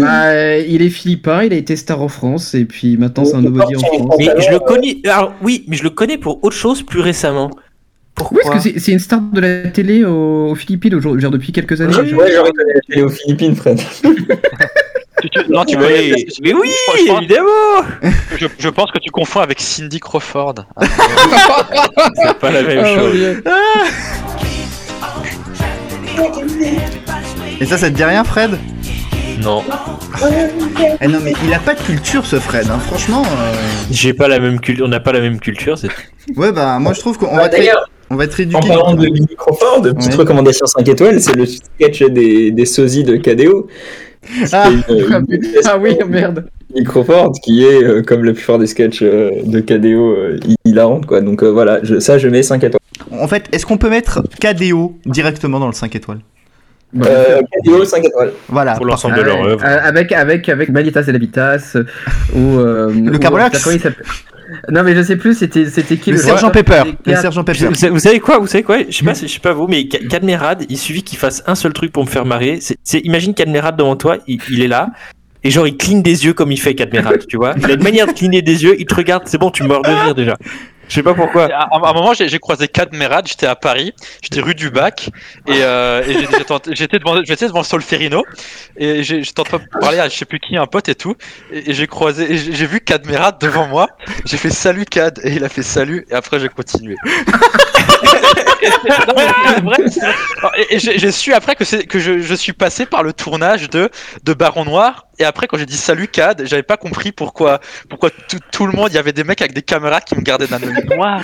Bah, il est philippin, il a été star en France, et puis maintenant c'est un nobody en France. Mais je le connais. Alors, oui, mais je le connais pour autre chose plus récemment. Pourquoi Oui, parce que c'est- une star de la télé aux, aux Philippines aujourd'hui, genre depuis quelques années. Ouais, j'aurais connu la télé aux Philippines, Fred. (laughs) Tu- tu- non, tu mais, mais oui, je pense- évidemment je, je pense que tu confonds avec Cindy Crawford. (laughs) C'est pas la même Ah, chose. Et ça, ça te dit rien, Fred? Non, Eh non, mais il a pas de culture, ce Fred. Hein. Franchement, euh, j'ai pas la même culture. On n'a pas la même culture. C'est ouais, bah moi je trouve qu'on Bah, va, d'ailleurs, on va être En rééduqué. parlant de Billy Crawford, petite Ouais. recommandation 5 étoiles, c'est le sketch des, des sosies de KDO. Ah, (laughs) une- une Ah oui, merde. Crawford qui est, euh, comme la plupart des sketchs euh, de KDO, euh, hilarante quoi. Donc euh, voilà, je- ça je mets 5 étoiles. En fait, est-ce qu'on peut mettre KDO directement dans le 5 étoiles? Euh, KDO 5 étoiles. Voilà. pour l'ensemble de leur œuvre. avec avec avec Manitas et l'Habitas euh, ou euh, Le comment il s'appelle Non mais je sais plus, c'était c'était qui Le le sergent. Pepper. Les Le sergent Vous, Pepper. savez- vous savez quoi Vous savez quoi? Je sais pas, si- je sais pas vous, mais Ca- Cadmerade, il suffit qu'il fasse un seul truc pour me faire marrer. C'est, c'est- imagine Cadmerade devant toi, il, il est là. Et genre, il cligne des yeux comme il fait Cadmerade, (laughs) tu vois. Il a une manière de cligner des yeux, il te regarde, c'est bon, tu meurs de rire déjà. Je sais pas pourquoi. À, à un moment, j'ai j'ai croisé Cadmerade, j'étais à Paris, j'étais rue du Bac, et, euh, et j'ai- j'étais- j'étais devant, j'étais devant Solferino, et j'ai- j'étais en train de parler à je sais plus qui, un pote et tout, et, et j'ai croisé, et j'ai j'ai vu Cadmerade devant moi, j'ai fait salut Cad, et il a fait salut, et après j'ai continué. (laughs) J'ai su après que, je, je suis passé par le tournage de, de Baron Noir, et après quand j'ai dit salut Cad, j'avais pas compris pourquoi, pourquoi tout, tout le monde, il y avait des mecs avec des caméras qui me gardaient d'un œil noir.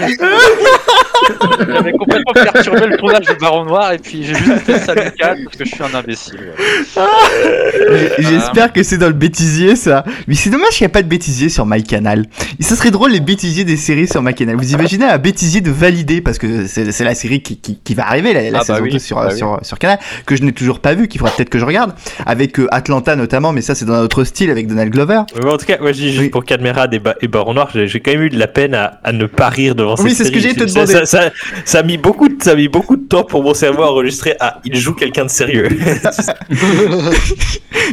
J'avais complètement perturbé le tournage de Baron Noir et puis j'ai juste fait salut Cad parce que je suis un imbécile. ouais. J'espère que c'est dans le bêtisier ça. Mais c'est dommage qu'il n'y a pas de bêtisier sur MyCanal. Et ça serait drôle les bêtisiers des séries sur MyCanal. Vous imaginez un bêtisier de validé parce que c'est c'est la série qui, qui, qui va arriver, la, la Ah bah saison oui, 2 sur, bah oui. sur, sur Canal, que je n'ai toujours pas vu, qu'il faudra peut-être que je regarde. Avec euh, Atlanta notamment, mais ça c'est dans un autre style avec Donald Glover. Mais en tout cas, moi, je dis juste Oui. pour Cadmerade et, Ba- et Baron Noir, j'ai quand même eu de la peine à, à ne pas rire devant cette Oui, c'est ce que série. j'ai te Ça- demander. Ça, ça, ça a mis beaucoup de, ça a mis beaucoup de temps pour mon cerveau à enregistrer. Ah, il joue quelqu'un de sérieux. (laughs)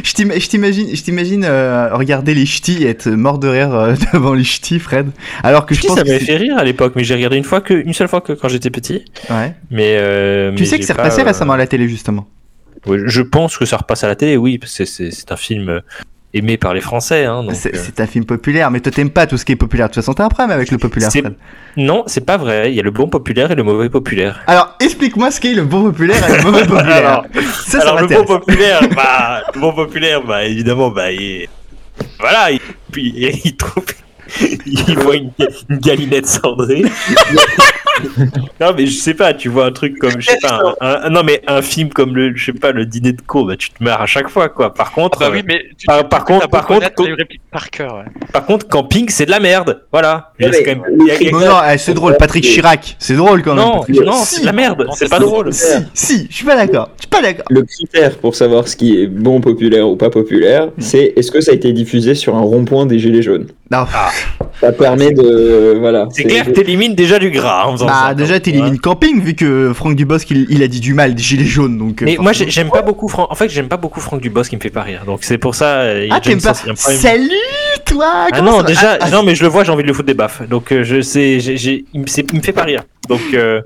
Je t'im- je t'imagine, je t'imagine euh, regarder les ch'tis et être mort de rire euh, (laughs) devant les ch'tis, Fred. Alors que je pense ça m'avait fait rire à l'époque, mais j'ai regardé une fois que, une seule fois que quand j'étais petit. Ouais. Mais euh, Tu mais sais que c'est pas, repassé euh, récemment à la télé justement. je pense que ça repasse à la télé, oui, parce que c'est- un film euh, aimé par les Français. Hein, C'est euh, un film populaire, mais toi t'aimes pas tout ce qui est populaire. De toute façon, t'as un problème avec le populaire, Fred. Non, c'est pas vrai. Il y a le bon populaire et le mauvais populaire. Alors, explique-moi ce qu'est le bon populaire et le mauvais (laughs) populaire. Alors, ça, ça Alors le bon populaire, bah, le bon populaire, bah évidemment, bah il... voilà, il, puis, il trouve, il voit une, une galinette cendrée. (laughs) (laughs) non mais je sais pas, tu vois un truc comme, je sais pas, un, un- non mais un film comme le, je sais pas, le dîner de cour, bah tu te marres à chaque fois quoi. Par contre, Ah bah oui, mais tu, par- par contre- par contre, par cœur. ouais. par contre, camping c'est de la merde, voilà. Ouais, C'est mais- quand même- il y a- il y a- Non, non, eh, c'est drôle. Patrick Chirac, c'est drôle quand même. non, Patrick non, c'est de la merde, c'est pas drôle. Si, si, je suis pas d'accord. Je suis pas d'accord. Le critère pour savoir ce qui est bon populaire ou pas populaire, c'est est-ce que ça a été diffusé sur un rond-point des Gilets jaunes? Non. Ça permet de. Voilà. C'est clair que t'élimines déjà du gras en faisant Bah, déjà, t'élimines Camping, vu que Franck Dubosc, il, il a dit du mal des gilets jaunes, donc. euh, Mais moi j'aime pas beaucoup Franck. En fait j'aime pas beaucoup Franck Dubosc qui me fait pas rire. Donc c'est pour ça. euh, il y a Ah, t'aimes pas. Salut, toi Ah comment non déjà Ah, non mais je le vois j'ai envie de le foutre des baffes. Donc euh, je sais j'ai- j'ai- il me c'est- il me fait pas rire. Donc euh,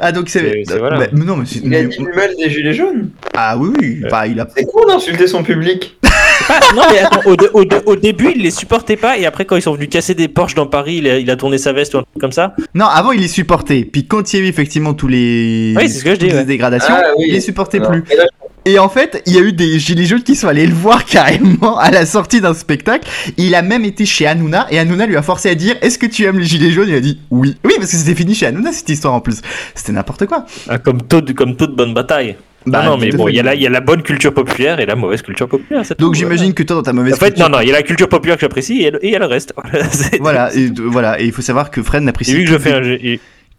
Ah, donc c'est. c'est- voilà. Bah, mais non, mais c'est. Il a dit du mal des Gilets jaunes. Ah oui, oui. Bah, il a. C'est con d'insulter son public. pas- (laughs) non mais attends, au, au dé- au début il les supportait pas et après quand ils sont venus casser des Porsche dans Paris il a, il a tourné sa veste ou un truc comme ça. Non, avant, il les supportait. Puis quand il y a eu effectivement tous les. Oui, c'est ce que je dis, toutes les ouais. dégradations, Ah, oui. il les supportait Non. plus. Et là, Et en fait, il y a eu des gilets jaunes qui sont allés le voir (laughs) carrément à la sortie d'un spectacle. Il a même été chez Hanouna et Hanouna lui a forcé à dire Est-ce que tu aimes les gilets jaunes? Il a dit oui. Oui, parce que c'était fini chez Hanouna cette histoire en plus. C'était n'importe quoi. Ah, comme toute comme toute bonne bataille. Bah, non, non mais bon il y a la il y a la bonne culture populaire et la mauvaise culture populaire. Donc j'imagine que toi, dans ta mauvaise En fait culture- non non il y a la culture populaire que j'apprécie et il y a le reste. (laughs) Voilà, et, voilà, et il faut savoir que Fred n'apprécie Et vu que je fais un,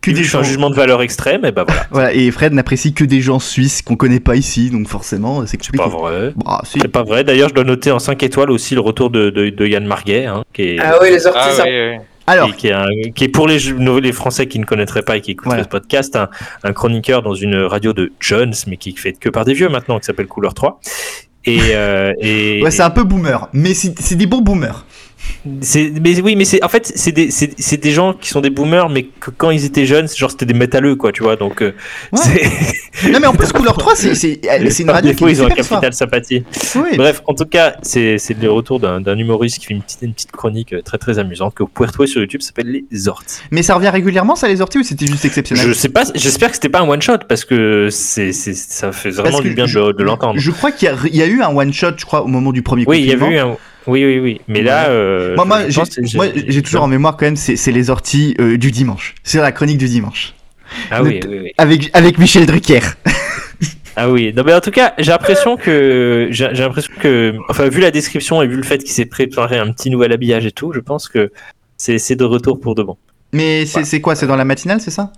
que des que je fais un gens. jugement de valeur extrême et bah voilà. (laughs) Voilà, et Fred n'apprécie que des gens suisses qu'on connaît pas ici, donc forcément, c'est C'est pas compliqué. vrai. Bah, si. C'est pas vrai. D'ailleurs, je dois noter en 5 étoiles aussi le retour de, de, de Yann Marguet, hein, qui, est, Ah oui, les sorties, Ah, ça. ouais, ouais. Alors, qui, qui est un- qui est pour les, Français qui ne connaîtraient pas et qui écouteraient Voilà. ce podcast, un, un chroniqueur dans une radio de Jones, mais qui fait que par des vieux maintenant, qui s'appelle Couleur 3. Et, euh, et, ouais, c'est un peu boomer, mais c'est c'est des bons boomers. Mais oui, mais c'est en fait c'est des, des gens qui sont des boomers, mais que quand ils étaient jeunes, genre c'était des métalleux quoi, tu vois. Donc euh, Ouais. (laughs) Non, mais en plus, Couleur 3, c'est une radio qui ils ont un capital sympathie. Oui. Bref, en tout cas, c'est c'est le retour d'un humoriste qui fait une petite, une petite chronique euh, très très amusante que vous pouvez retrouver sur YouTube, s'appelle Les Orties. Mais ça revient régulièrement, ça, les orties, ou c'était juste exceptionnel? Je sais pas, j'espère que c'était pas un one shot parce que c'est c'est- ça fait vraiment du bien je- de, de l'entendre. Je crois qu'il y, a- y a eu un one shot, je crois, au moment du premier Oui, il y avait eu un. Oui, oui, oui. Mais là, euh, Moi, moi, j'ai toujours en mémoire quand même, c'est c'est les orties euh, du dimanche. C'est la chronique du dimanche. Ah oui, oui, oui. Avec, avec Michel Drucker. Ah oui. Non, mais en tout cas, j'ai l'impression que j'ai j'ai l'impression que, enfin, vu la description et vu le fait qu'il s'est préparé un petit nouvel habillage et tout, je pense que c'est c'est de retour pour de bon. Mais c'est c'est quoi? C'est dans la matinale, c'est ça?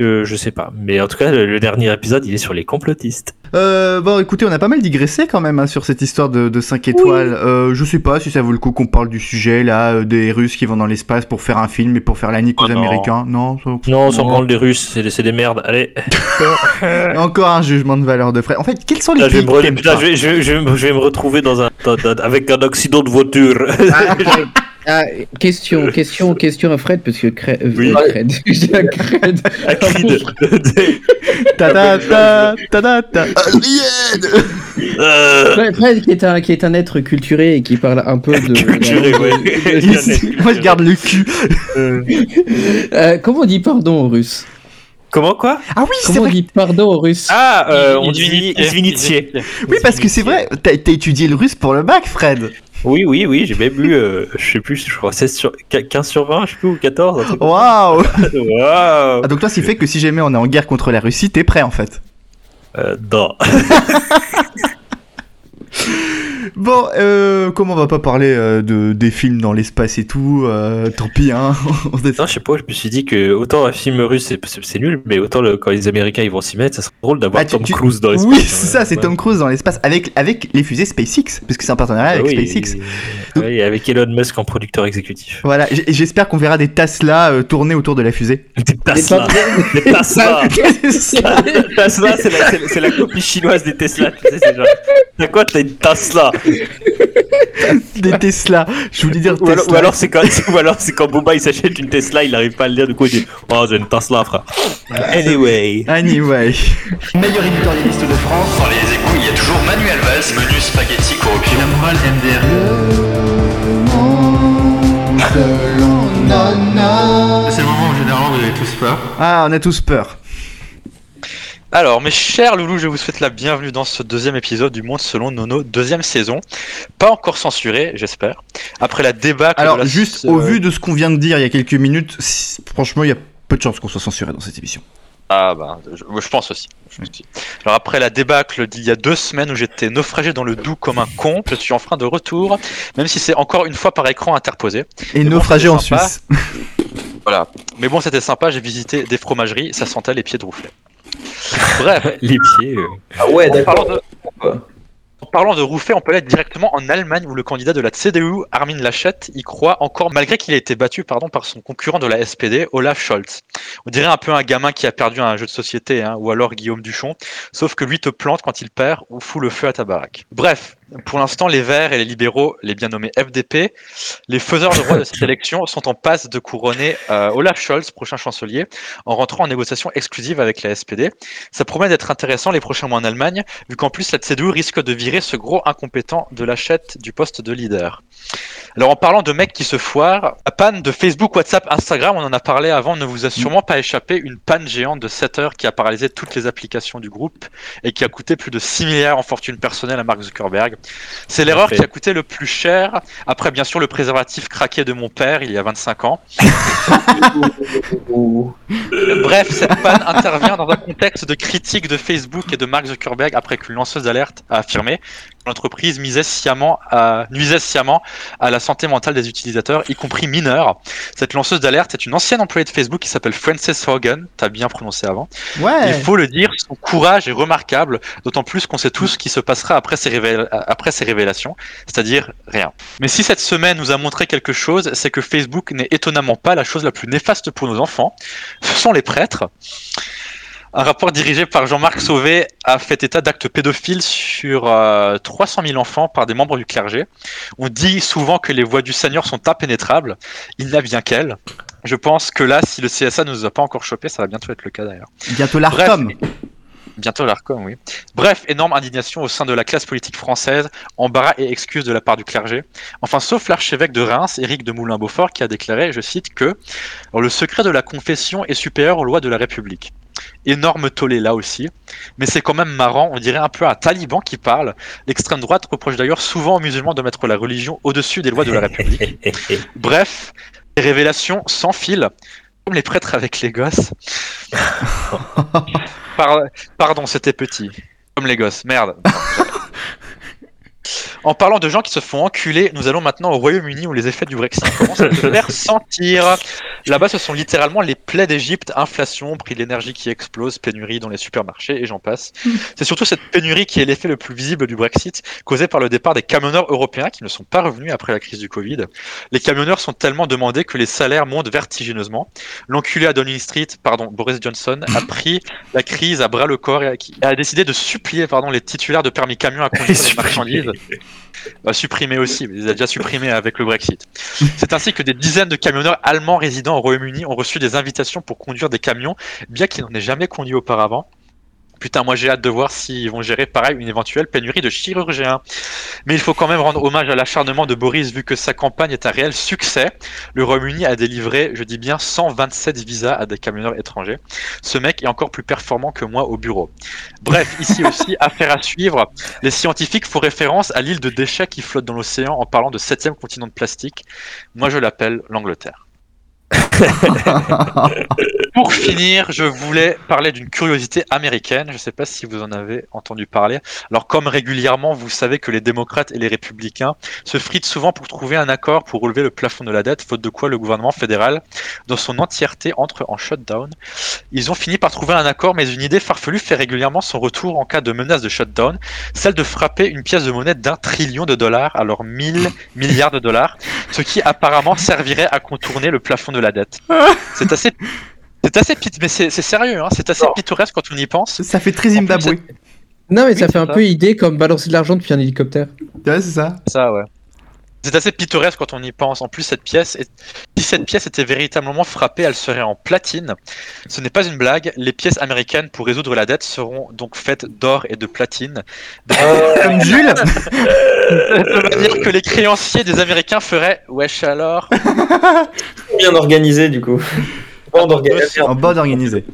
Euh, je sais pas. Mais en tout cas, le, le dernier épisode, il est sur les complotistes. euh, Bon, écoutez, on a pas mal digressé quand même hein, sur cette histoire de, de 5 étoiles. Euh, je sais pas si ça vaut le coup qu'on parle du sujet, là, euh, des Russes qui vont dans l'espace pour faire un film et pour faire la nique aux Oh non. Américains. Non, ça- Non, on s'en branle des Russes, c'est des, merdes. Allez. (laughs) Encore un jugement de valeur de Fred. En fait, quels sont les Là, je, vais pays me que re- t'aimes là, pas je vais, je vais- je vais me- je vais me retrouver dans un, dans- dans- avec un accident de voiture. (laughs) Ah, question, question, question à Fred, parce que Cred, euh, Oui. Cred, je dis à Cred. À Creed. Ta ta ta ta ta Euh, Fred, Fred, qui est un qui est un être culturé et qui parle un peu de. Culturé, ouais. Moi, je garde le cul. Euh, comment on dit pardon au russe Comment quoi? Ah oui, c'est Comment on vrai. dit pardon au russe Ah, euh, on dit. Izvinitié. Oui, parce que c'est vrai. T'as t'as étudié le russe pour le bac, Fred. Oui, oui, oui, j'ai même eu, euh, je sais plus, je crois 16 sur, 15 sur 20, je sais plus, ou 14. un truc comme Waouh. (laughs) Waouh Ah, donc toi, ce qui fait que si jamais on est en guerre contre la Russie, t'es prêt en fait? Euh, non. (laughs) Bon, euh, comment on va pas parler euh, de, des films dans l'espace et tout euh, Tant pis, hein. (laughs) Non, je sais pas, je me suis dit que autant un film russe c'est- nul, mais autant le- quand les Américains ils vont s'y mettre, ça serait drôle d'avoir Ah, Tom tu- Cruise dans l'espace. Oui, Ouais, c'est ça, c'est ouais. Tom Cruise dans l'espace avec, avec les fusées SpaceX, parce que c'est un partenariat Ah avec oui, SpaceX. et- ouais, et avec Elon Musk en producteur exécutif. Voilà, j'espère qu'on verra des Tesla euh, tourner autour de la fusée. (laughs) Des Tesla. Des Tesla. (laughs) Tesla, c'est la, copie chinoise des Tesla. Tu sais, c'est genre, t'as quoi, t'as une Tesla? (laughs) Des Tesla. Je voulais dire Ou Tesla. alors, ou alors c'est quand, (laughs) ou alors c'est quand Boba il s'achète une Tesla, il n'arrive pas à le dire, du coup il dit Oh, j'ai une Tesla, frère. Anyway. Anyway. Meilleur éditorialiste de France. Dans les égouts, il y a toujours Manuel Valls, menu spaghetti corruption. La morale MDR. C'est le moment où généralement vous avez tous peur. Ah, on a tous peur. Alors, mes chers loulous, je vous souhaite la bienvenue dans ce deuxième épisode du Monde selon Nono, deuxième saison. Pas encore censuré, j'espère. Après la débâcle. Alors, de la- juste euh, au vu de ce qu'on vient de dire il y a quelques minutes, franchement, il y a peu de chances qu'on soit censuré dans cette émission. Ah bah, je, pense aussi. je pense aussi. Alors après la débâcle d'il y a deux semaines où j'étais naufragé dans le doux comme un con, je suis enfin de retour, même si c'est encore une fois par écran interposé. Et naufragé en sympa. Suisse. Voilà. Mais bon, c'était sympa, j'ai visité des fromageries, ça sentait les pieds de rouflet. Bref, (laughs) Les pieds. euh. Ah ouais, en parlant d'accord. de... En parlant de Rouffet, on peut aller directement en Allemagne où le candidat de la CDU, Armin Laschet, y croit encore malgré qu'il ait été battu pardon, par son concurrent de la SPD, Olaf Scholz. On dirait un peu un gamin qui a perdu un jeu de société, hein, ou alors Guillaume Duchon, sauf que lui te plante quand il perd ou fout le feu à ta baraque. Bref, pour l'instant, les Verts et les libéraux, les bien nommés FDP, les faiseurs de roi de cette (laughs) élection sont en passe de couronner euh, Olaf Scholz, prochain chancelier, en rentrant en négociation exclusive avec la SPD. Ça promet d'être intéressant les prochains mois en Allemagne, vu qu'en plus la CDU risque de virer ce gros incompétent de l'achète du poste de leader. Alors en parlant de mecs qui se foirent, la panne de Facebook, WhatsApp, Instagram, on en a parlé avant, ne vous a sûrement pas échappé, une panne géante de 7 heures qui a paralysé toutes les applications du groupe et qui a coûté plus de 6 milliards en fortune personnelle à Mark Zuckerberg. C'est l'erreur qui a coûté le plus cher, après bien sûr le préservatif craqué de mon père il y a 25 ans. (laughs) Bref, cette panne intervient dans un contexte de critique de Facebook et de Mark Zuckerberg après qu'une lanceuse d'alerte a affirmé l'entreprise misait sciemment à, nuisait sciemment à la santé mentale des utilisateurs, y compris mineurs. Cette lanceuse d'alerte est une ancienne employée de Facebook qui s'appelle Frances Hogan, t'as bien prononcé avant. Ouais. Il faut le dire, son courage est remarquable, d'autant plus qu'on sait tous ce qui se passera après ces, révéla- après ces révélations, c'est-à-dire rien. Mais si cette semaine nous a montré quelque chose, c'est que Facebook n'est étonnamment pas la chose la plus néfaste pour nos enfants. Ce sont les prêtres. Un rapport dirigé par Jean-Marc Sauvé a fait état d'actes pédophiles sur euh, 300 000 enfants par des membres du clergé. On dit souvent que les voies du Seigneur sont impénétrables. Il n'a bien qu'elles. Je pense que là, si le CSA ne nous a pas encore chopé, ça va bientôt être le cas d'ailleurs. Bientôt l'ARCOM. Bientôt l'ARCOM, oui. Bref, énorme indignation au sein de la classe politique française, embarras et excuses de la part du clergé. Enfin, sauf l'archevêque de Reims, Éric de Moulin-Beaufort, qui a déclaré, je cite, que le secret de la confession est supérieur aux lois de la République. Énorme tollé là aussi, mais c'est quand même marrant, on dirait un peu un taliban qui parle. L'extrême droite reproche d'ailleurs souvent aux musulmans de mettre la religion au-dessus des lois de la République. (laughs) Bref, les révélations sans fil, comme les prêtres avec les gosses. (laughs) Par- Pardon, c'était petit. Comme les gosses, merde. (laughs) En parlant de gens qui se font enculer, nous allons maintenant au Royaume-Uni où les effets du Brexit commencent à se faire sentir. Là-bas, ce sont littéralement les plaies d'Égypte, inflation, prix de l'énergie qui explose, pénurie dans les supermarchés et j'en passe. C'est surtout cette pénurie qui est l'effet le plus visible du Brexit, causé par le départ des camionneurs européens qui ne sont pas revenus après la crise du Covid. Les camionneurs sont tellement demandés que les salaires montent vertigineusement. L'enculé à Downing Street, pardon, Boris Johnson, a pris la crise à bras le corps et a, décidé de supplier pardon, les titulaires de permis camion à conduire des (laughs) marchandises. Bah, supprimé aussi, mais il a déjà supprimés avec le Brexit. C'est ainsi que des dizaines de camionneurs allemands résidant au Royaume-Uni ont reçu des invitations pour conduire des camions, bien qu'ils n'en aient jamais conduit auparavant. Putain, moi j'ai hâte de voir s'ils vont gérer pareil une éventuelle pénurie de chirurgiens. Mais il faut quand même rendre hommage à l'acharnement de Boris vu que sa campagne est un réel succès. Le Royaume-Uni a délivré, je dis bien, 127 visas à des camionneurs étrangers. Ce mec est encore plus performant que moi au bureau. Bref, ici (laughs) aussi, affaire à suivre. Les scientifiques font référence à l'île de déchets qui flotte dans l'océan en parlant de septième continent de plastique. Moi je l'appelle l'Angleterre. (laughs) Pour finir, je voulais parler d'une curiosité américaine. Je ne sais pas si vous en avez entendu parler. Alors, comme régulièrement, vous savez que les démocrates et les républicains se fritent souvent pour trouver un accord pour relever le plafond de la dette, faute de quoi le gouvernement fédéral, dans son entièreté, entre en shutdown. Ils ont fini par trouver un accord, mais une idée farfelue fait régulièrement son retour en cas de menace de shutdown, celle de frapper une pièce de monnaie d'un trillion de dollars, alors 1000 milliards de dollars, ce qui apparemment servirait à contourner le plafond de la dette. (laughs) C'est assez c'est assez pit- mais c'est c'est sérieux, hein, c'est assez pittoresque quand on y pense. Ça fait très Zimbabwe. Non, mais ça fait un peu idée comme balancer de l'argent depuis un hélicoptère. Ouais, c'est ça. Ça, ouais. C'est assez pittoresque quand on y pense. En plus, cette pièce, est- si cette pièce était véritablement frappée, elle serait en platine. Ce n'est pas une blague. Les pièces américaines pour résoudre la dette seront donc faites d'or et de platine. De Comme Jules (laughs) de manière que les créanciers des Américains feraient Wesh alors (laughs) Bien organisé du coup. (laughs) Bande organisée. En bande organisée.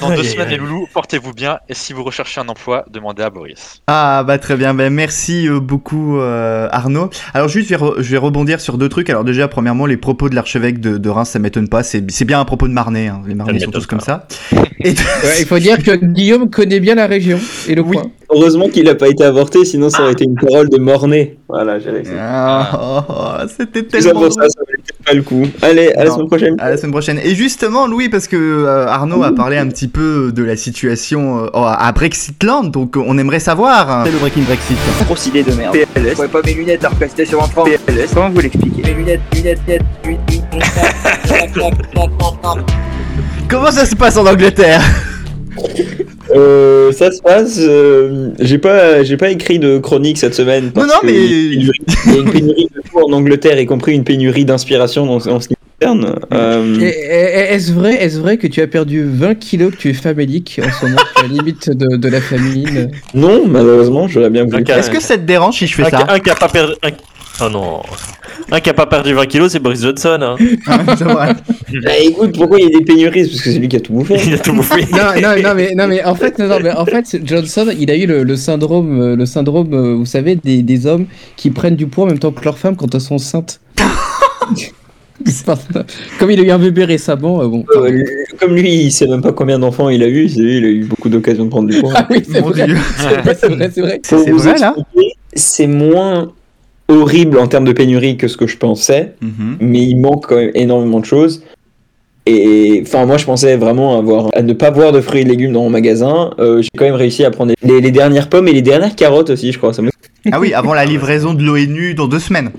Dans deux semaines, les loulous, portez-vous bien. Et si vous recherchez un emploi, demandez à Boris. Ah bah très bien, ben merci euh, beaucoup euh, Arnaud. Alors juste je vais, re- je vais rebondir sur deux trucs. Alors déjà premièrement les propos de l'archevêque de, de Reims ça m'étonne pas, c'est c'est bien un propos de Marnais, hein. les Marnais sont tous comme ça. (laughs) Et Ouais, il faut dire que Guillaume connaît bien la région et le Oui. coin. Heureusement qu'il n'a pas été avorté, sinon ça aurait été une parole de Mornay. Voilà, j'ai réussi. Ah, oh, oh, c'était Tout ça tellement pour ça, ça valait pas le coup. Allez, à la semaine prochaine. À la semaine prochaine. Et justement, Louis, parce que euh, Arnaud a parlé un petit peu de la situation euh, à Brexitland, donc euh, on aimerait savoir. hein. C'est le Breaking Brexit. Grosse idée de merde. PLS. Je pas mes lunettes à sur un franc. PLS. Comment vous l'expliquez Mes lunettes, lunettes, lunettes, lunettes. (laughs) (laughs) Comment ça se passe en Angleterre? Euh, ça se passe. euh, j'ai pas, j'ai pas écrit de chronique cette semaine. Non, parce non, que mais- Il y a une pénurie de tout en Angleterre, y compris une pénurie d'inspiration dans, en ce qui concerne. Euh, Est-ce vrai, est vrai que tu as perdu 20 kilos, que tu es famélique en ce moment, tu es à la limite de, de la famine? Non, malheureusement, j'aurais bien voulu. Est-ce que ça te dérange si je fais Un, ça? un qui a pas perdu. un- Oh non. Un qui a pas perdu 20 kilos, c'est Boris Johnson. Hein. (laughs) C'est vrai. Bah, (laughs) écoute, pourquoi il y a des pénuries? Parce que c'est lui qui a tout bouffé. Il a tout bouffé. (laughs) non, non, non, mais, non, mais en fait, non, non, mais en fait, Johnson, il a eu le, le syndrome, euh, le syndrome, euh, vous savez, des, des hommes qui prennent du poids en même temps que leurs femmes quand elles sont enceintes. Comme il a eu un bébé récemment, euh, bon. Euh, lui- comme lui, il sait même pas combien d'enfants il a eu. Lui, il a eu beaucoup d'occasions de prendre du poids. Ah oui, c'est vrai, c'est vrai, c'est vrai, là? C'est moins horrible en termes de pénurie que ce que je pensais, Mhm. mais il manque quand même énormément de choses. Et enfin, moi, je pensais vraiment avoir à ne pas voir de fruits et légumes dans mon magasin. Euh, J'ai quand même réussi à prendre les, les dernières pommes et les dernières carottes aussi, je crois. Ça me- Ah oui, avant la livraison de l'ONU dans deux semaines.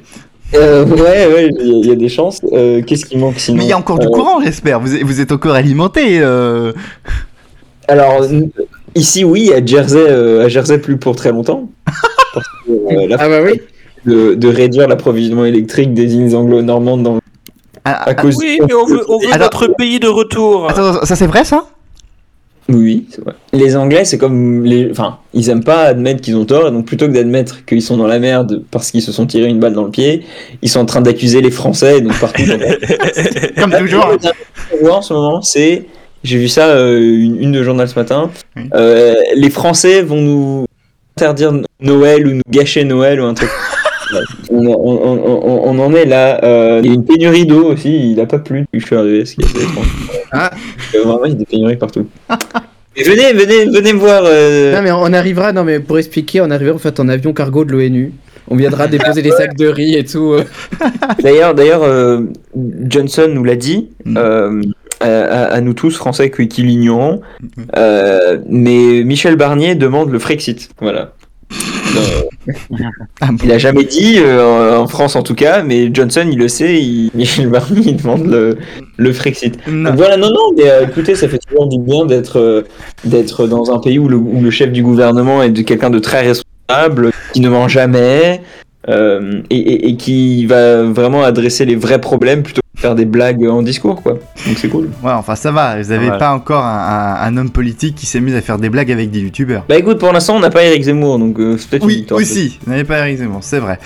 Euh, ouais, ouais, il y, a- il y a des chances. Euh, Qu'est-ce qui manque sinon Mais il y a encore du Euh, courant, j'espère. Vous, êtes- vous êtes encore alimenté. euh. Alors, ici, oui, à Jersey, euh, à Jersey plus pour très longtemps. Parce que, euh, (laughs) la Ah bah oui. De, de réduire l'approvisionnement électrique des îles anglo-normandes dans- Ah, à ah, cause Oui, mais on veut, on veut notre pays de retour. Attends, ça c'est vrai ça? Oui, c'est vrai. Les Anglais, c'est comme les. Enfin, ils aiment pas admettre qu'ils ont tort, et donc plutôt que d'admettre qu'ils sont dans la merde parce qu'ils se sont tirés une balle dans le pied, ils sont en train d'accuser les Français, donc partout. dans- (laughs) Comme toujours. En ce moment, c'est. J'ai vu ça, euh, une, une de journal ce matin. Oui. Euh, les Français vont nous interdire Noël ou nous gâcher Noël ou un truc. (laughs) on, on- on- on- on en est là. Euh, Il y a une pénurie d'eau aussi, il a pas plu depuis que je suis arrivé, ce qui est assez étrange. Ah. Vraiment, il y a des pénuries partout. (laughs) Venez, venez, venez me voir. euh, Non mais on arrivera, non mais pour expliquer, on arrivera en fait en avion cargo de l'ONU. On viendra déposer les sacs de riz et tout. (laughs) D'ailleurs, d'ailleurs, euh, Johnson nous l'a dit, Mm. à, nous tous Français qui, qui l'ignorons. Mm. Mais Michel Barnier demande le Frexit. Voilà. Euh, Ah il a jamais dit euh, en France en tout cas, mais Johnson il le sait. (laughs) il- demande le, le Frexit. Non. Donc voilà, non, non, mais euh, écoutez, ça fait toujours du bien d'être euh, d'être dans un pays où le, où le chef du gouvernement est de quelqu'un de très responsable, qui ne ment jamais, euh, et, et- et qui va vraiment adresser les vrais problèmes plutôt que de faire des blagues en discours, quoi. Donc c'est cool. Ouais, enfin ça va, vous avez Ouais. pas encore un, un- un homme politique qui s'amuse à faire des blagues avec des youtubeurs. Bah écoute, pour l'instant, on n'a pas Eric Zemmour, donc euh, c'est peut-être une Oui, victoire. aussi, vous n'avez pas raison, c'est vrai.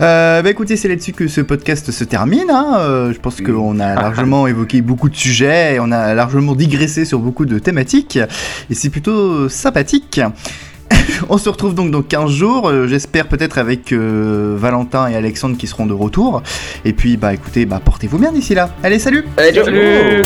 Euh, bah écoutez, c'est là-dessus que ce podcast se termine. hein. Je pense qu'on a (laughs) largement évoqué beaucoup de sujets, et on a largement digressé sur beaucoup de thématiques, et c'est plutôt sympathique. (laughs) on se retrouve donc dans 15 jours, euh, j'espère peut-être avec euh, Valentin et Alexandre qui seront de retour. Et puis bah écoutez, bah portez-vous bien d'ici là. Allez, salut Allez, ciao. Salut